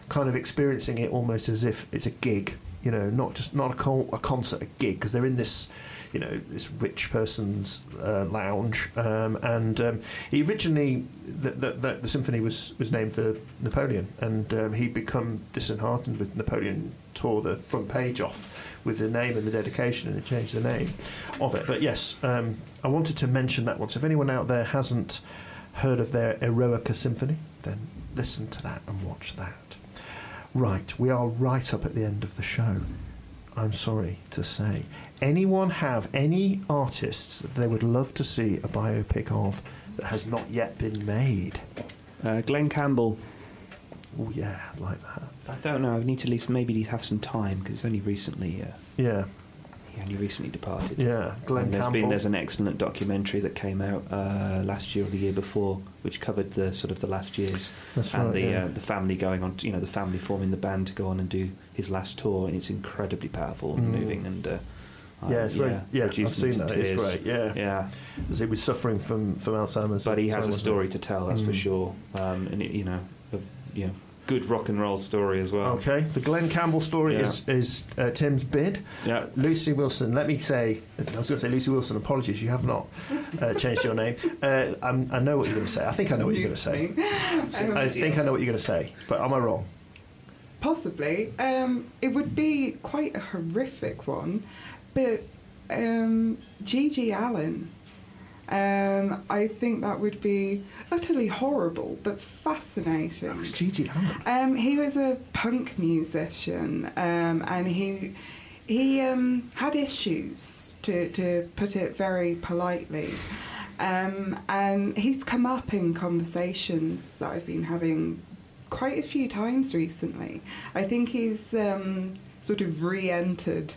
kind of experiencing it almost as if it's a gig. You know, not just not a, con- a concert, a gig, because they're in this, you know, this rich person's uh, lounge. Um, and um, he originally the, the, the, the symphony was was named for Napoleon, and um, he'd become disheartened with Napoleon tore the front page off with the name and the dedication and it changed the name of it. But yes, um, I wanted to mention that once. If anyone out there hasn't heard of their Eroica Symphony, then listen to that and watch that. Right, we are right up at the end of the show. I'm sorry to say. Anyone have any artists that they would love to see a biopic of that has not yet been made? Uh, Glen Campbell. Oh yeah, I like that. I don't know. I need to at least maybe have some time because it's only recently. Uh, Yeah, he only recently departed. yeah. Glen and there's Campbell. been there's an excellent documentary that came out uh, last year or the year before, which covered the sort of the last years That's and right, the yeah. uh, the family going on. To, you know, the family forming the band to go on and do his last tour, and it's incredibly powerful and Mm. moving. And uh, Yeah, it's very- yeah, I've seen that, it's great, yeah. yeah. As he was suffering from, from Alzheimer's. But he has a story to tell, that's for Mm. sure. Um, and it, you know, you know, good rock and roll story as well. Okay, the Glen Campbell story Yeah. is, is uh, Tim's bid. Yeah. Lucy Wilson, let me say, I was going to say Lucy Wilson, apologies, you have not uh, changed your name. Uh, I'm, I know what you're going to say. I think I know what you're going to say. *laughs* I think I know what you're going to say, but am I wrong? Possibly. Um, it would be quite a horrific one, but um, GG Allin. Um, I think that would be utterly horrible, but fascinating. It's GG Allin. Um, he was a punk musician, um, and he he um, had issues, to, to put it very politely. Um, and he's come up in conversations that I've been having quite a few times recently. I think he's um, sort of re-entered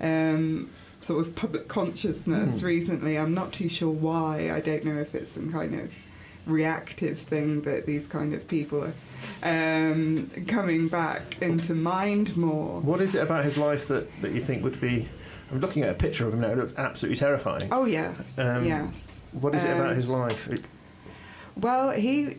um, sort of public consciousness Hmm. recently. I'm not too sure why. I don't know if it's some kind of reactive thing that these kind of people are um, coming back into mind more. What is it about his life that, that you think would be. I'm looking at a picture of him now, it looks absolutely terrifying. Oh yes, Um, yes. What is it about Um, his life? It- Well, he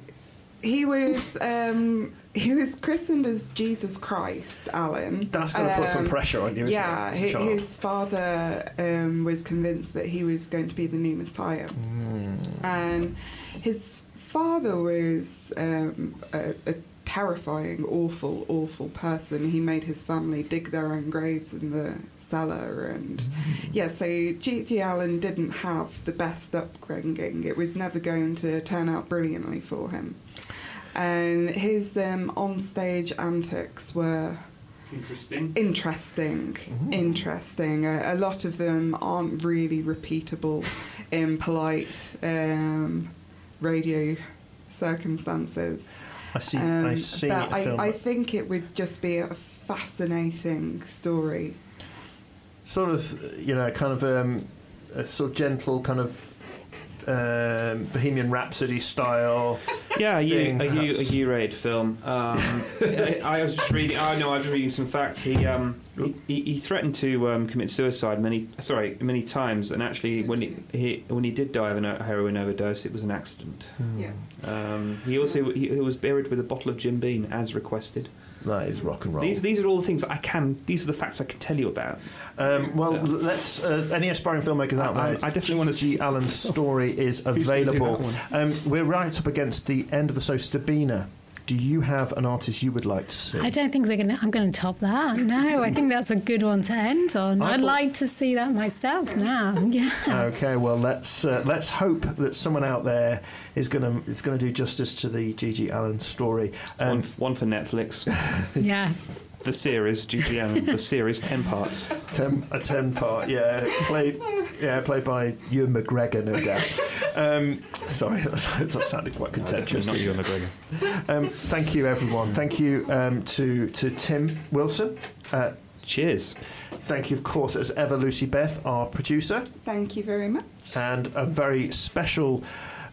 he was um, he was christened as Jesus Christ, Allin. That's gonna put some pressure on you, isn't it, yeah, as a hi- child? his father um, was convinced that he was going to be the new Messiah, Hmm. and his father was um, a, a terrifying, awful, awful person. He made his family dig their own graves in the cellar, and Hmm. yeah, so G.G. Allin didn't have the best upbringing. It was never going to turn out brilliantly for him. And his um, onstage antics were Interesting. interesting. Interesting. A, a lot of them aren't really repeatable in polite um, radio circumstances. I see. Um, I see. but a I, film I think it would just be a fascinating story. sort of, you know, kind of um, a sort of gentle, kind of um, Bohemian Rhapsody style. Yeah, a U, thing, a, U, a perhaps. U-rated film. Um, I, I was just reading. Oh no, I was reading some facts. He um, he, he, he threatened to um, commit suicide many sorry many times, and actually when he, he when he did die of a heroin overdose, it was an accident. Yeah. Um, he also he, he was buried with a bottle of Jim Beam as requested. That is rock and roll. These these are all the things that I can. These are the facts I can tell you about. Um, well, let's. Uh, any aspiring filmmakers out I- there? I definitely wanna see Allin's *laughs* story is Who's gonna do available. Um, we're right up against the end of the show. Sabina, do you have an artist you would like to see? I don't think we're gonna. I'm going to top that. No, I *laughs* think that's a good one to end on. I I'd like to see that myself now. *laughs* Yeah. Okay, well let's uh, let's hope that someone out there is gonna is gonna do justice to the GG Allin story. one, Um, one for Netflix. *laughs* Yeah. The series, GGM, the *laughs* series, ten parts. ten, a ten part, yeah, played yeah played by Ewan McGregor, no doubt. Um, sorry, that, *laughs* that sounded quite contemptuous. Definitely not Ewan McGregor. Um, thank you, everyone. Thank you um, to to Tim Wilson. Uh, Cheers. Thank you, of course, as ever, Lucy Beth, our producer, Thank you very much. and a very special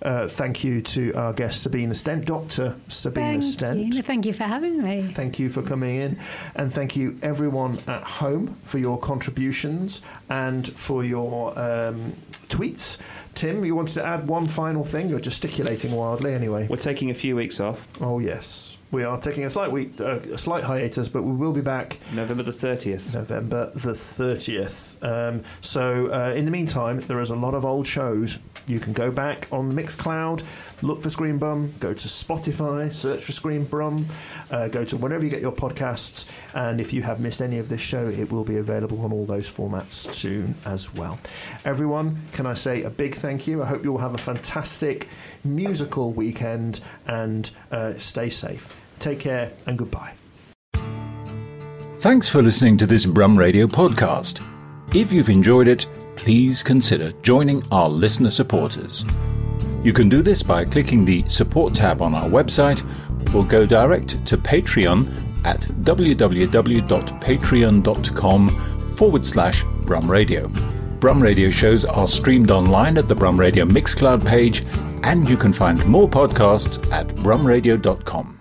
uh, thank you to our guest Sabina Stent, Doctor Sabina Thank Stent. you. Thank you for having me. Thank you for coming in, and thank you everyone at home for your contributions and for your um, tweets. Tim, you wanted to add one final thing? You're gesticulating wildly, anyway. We're taking a few weeks off. Oh yes, we are taking a slight week, uh, a slight hiatus, but we will be back November the 30th. November the 30th. Um, so, uh, in the meantime, there is a lot of old shows. You can go back on Mixcloud, look for Screen Brum, go to Spotify, search for Screen Brum, uh, go to wherever you get your podcasts, and if you have missed any of this show, it will be available on all those formats soon as well. Everyone, can I say a big thank you? I hope you all have a fantastic musical weekend and uh, stay safe. Take care and goodbye. Thanks for listening to this Brum Radio podcast. If you've enjoyed it, please consider joining our listener supporters. You can do this by clicking the support tab on our website or go direct to Patreon at www.patreon.com forward slash Brum Radio. Brum Radio shows are streamed online at the Brum Radio Mixcloud page, and you can find more podcasts at brumradio.com.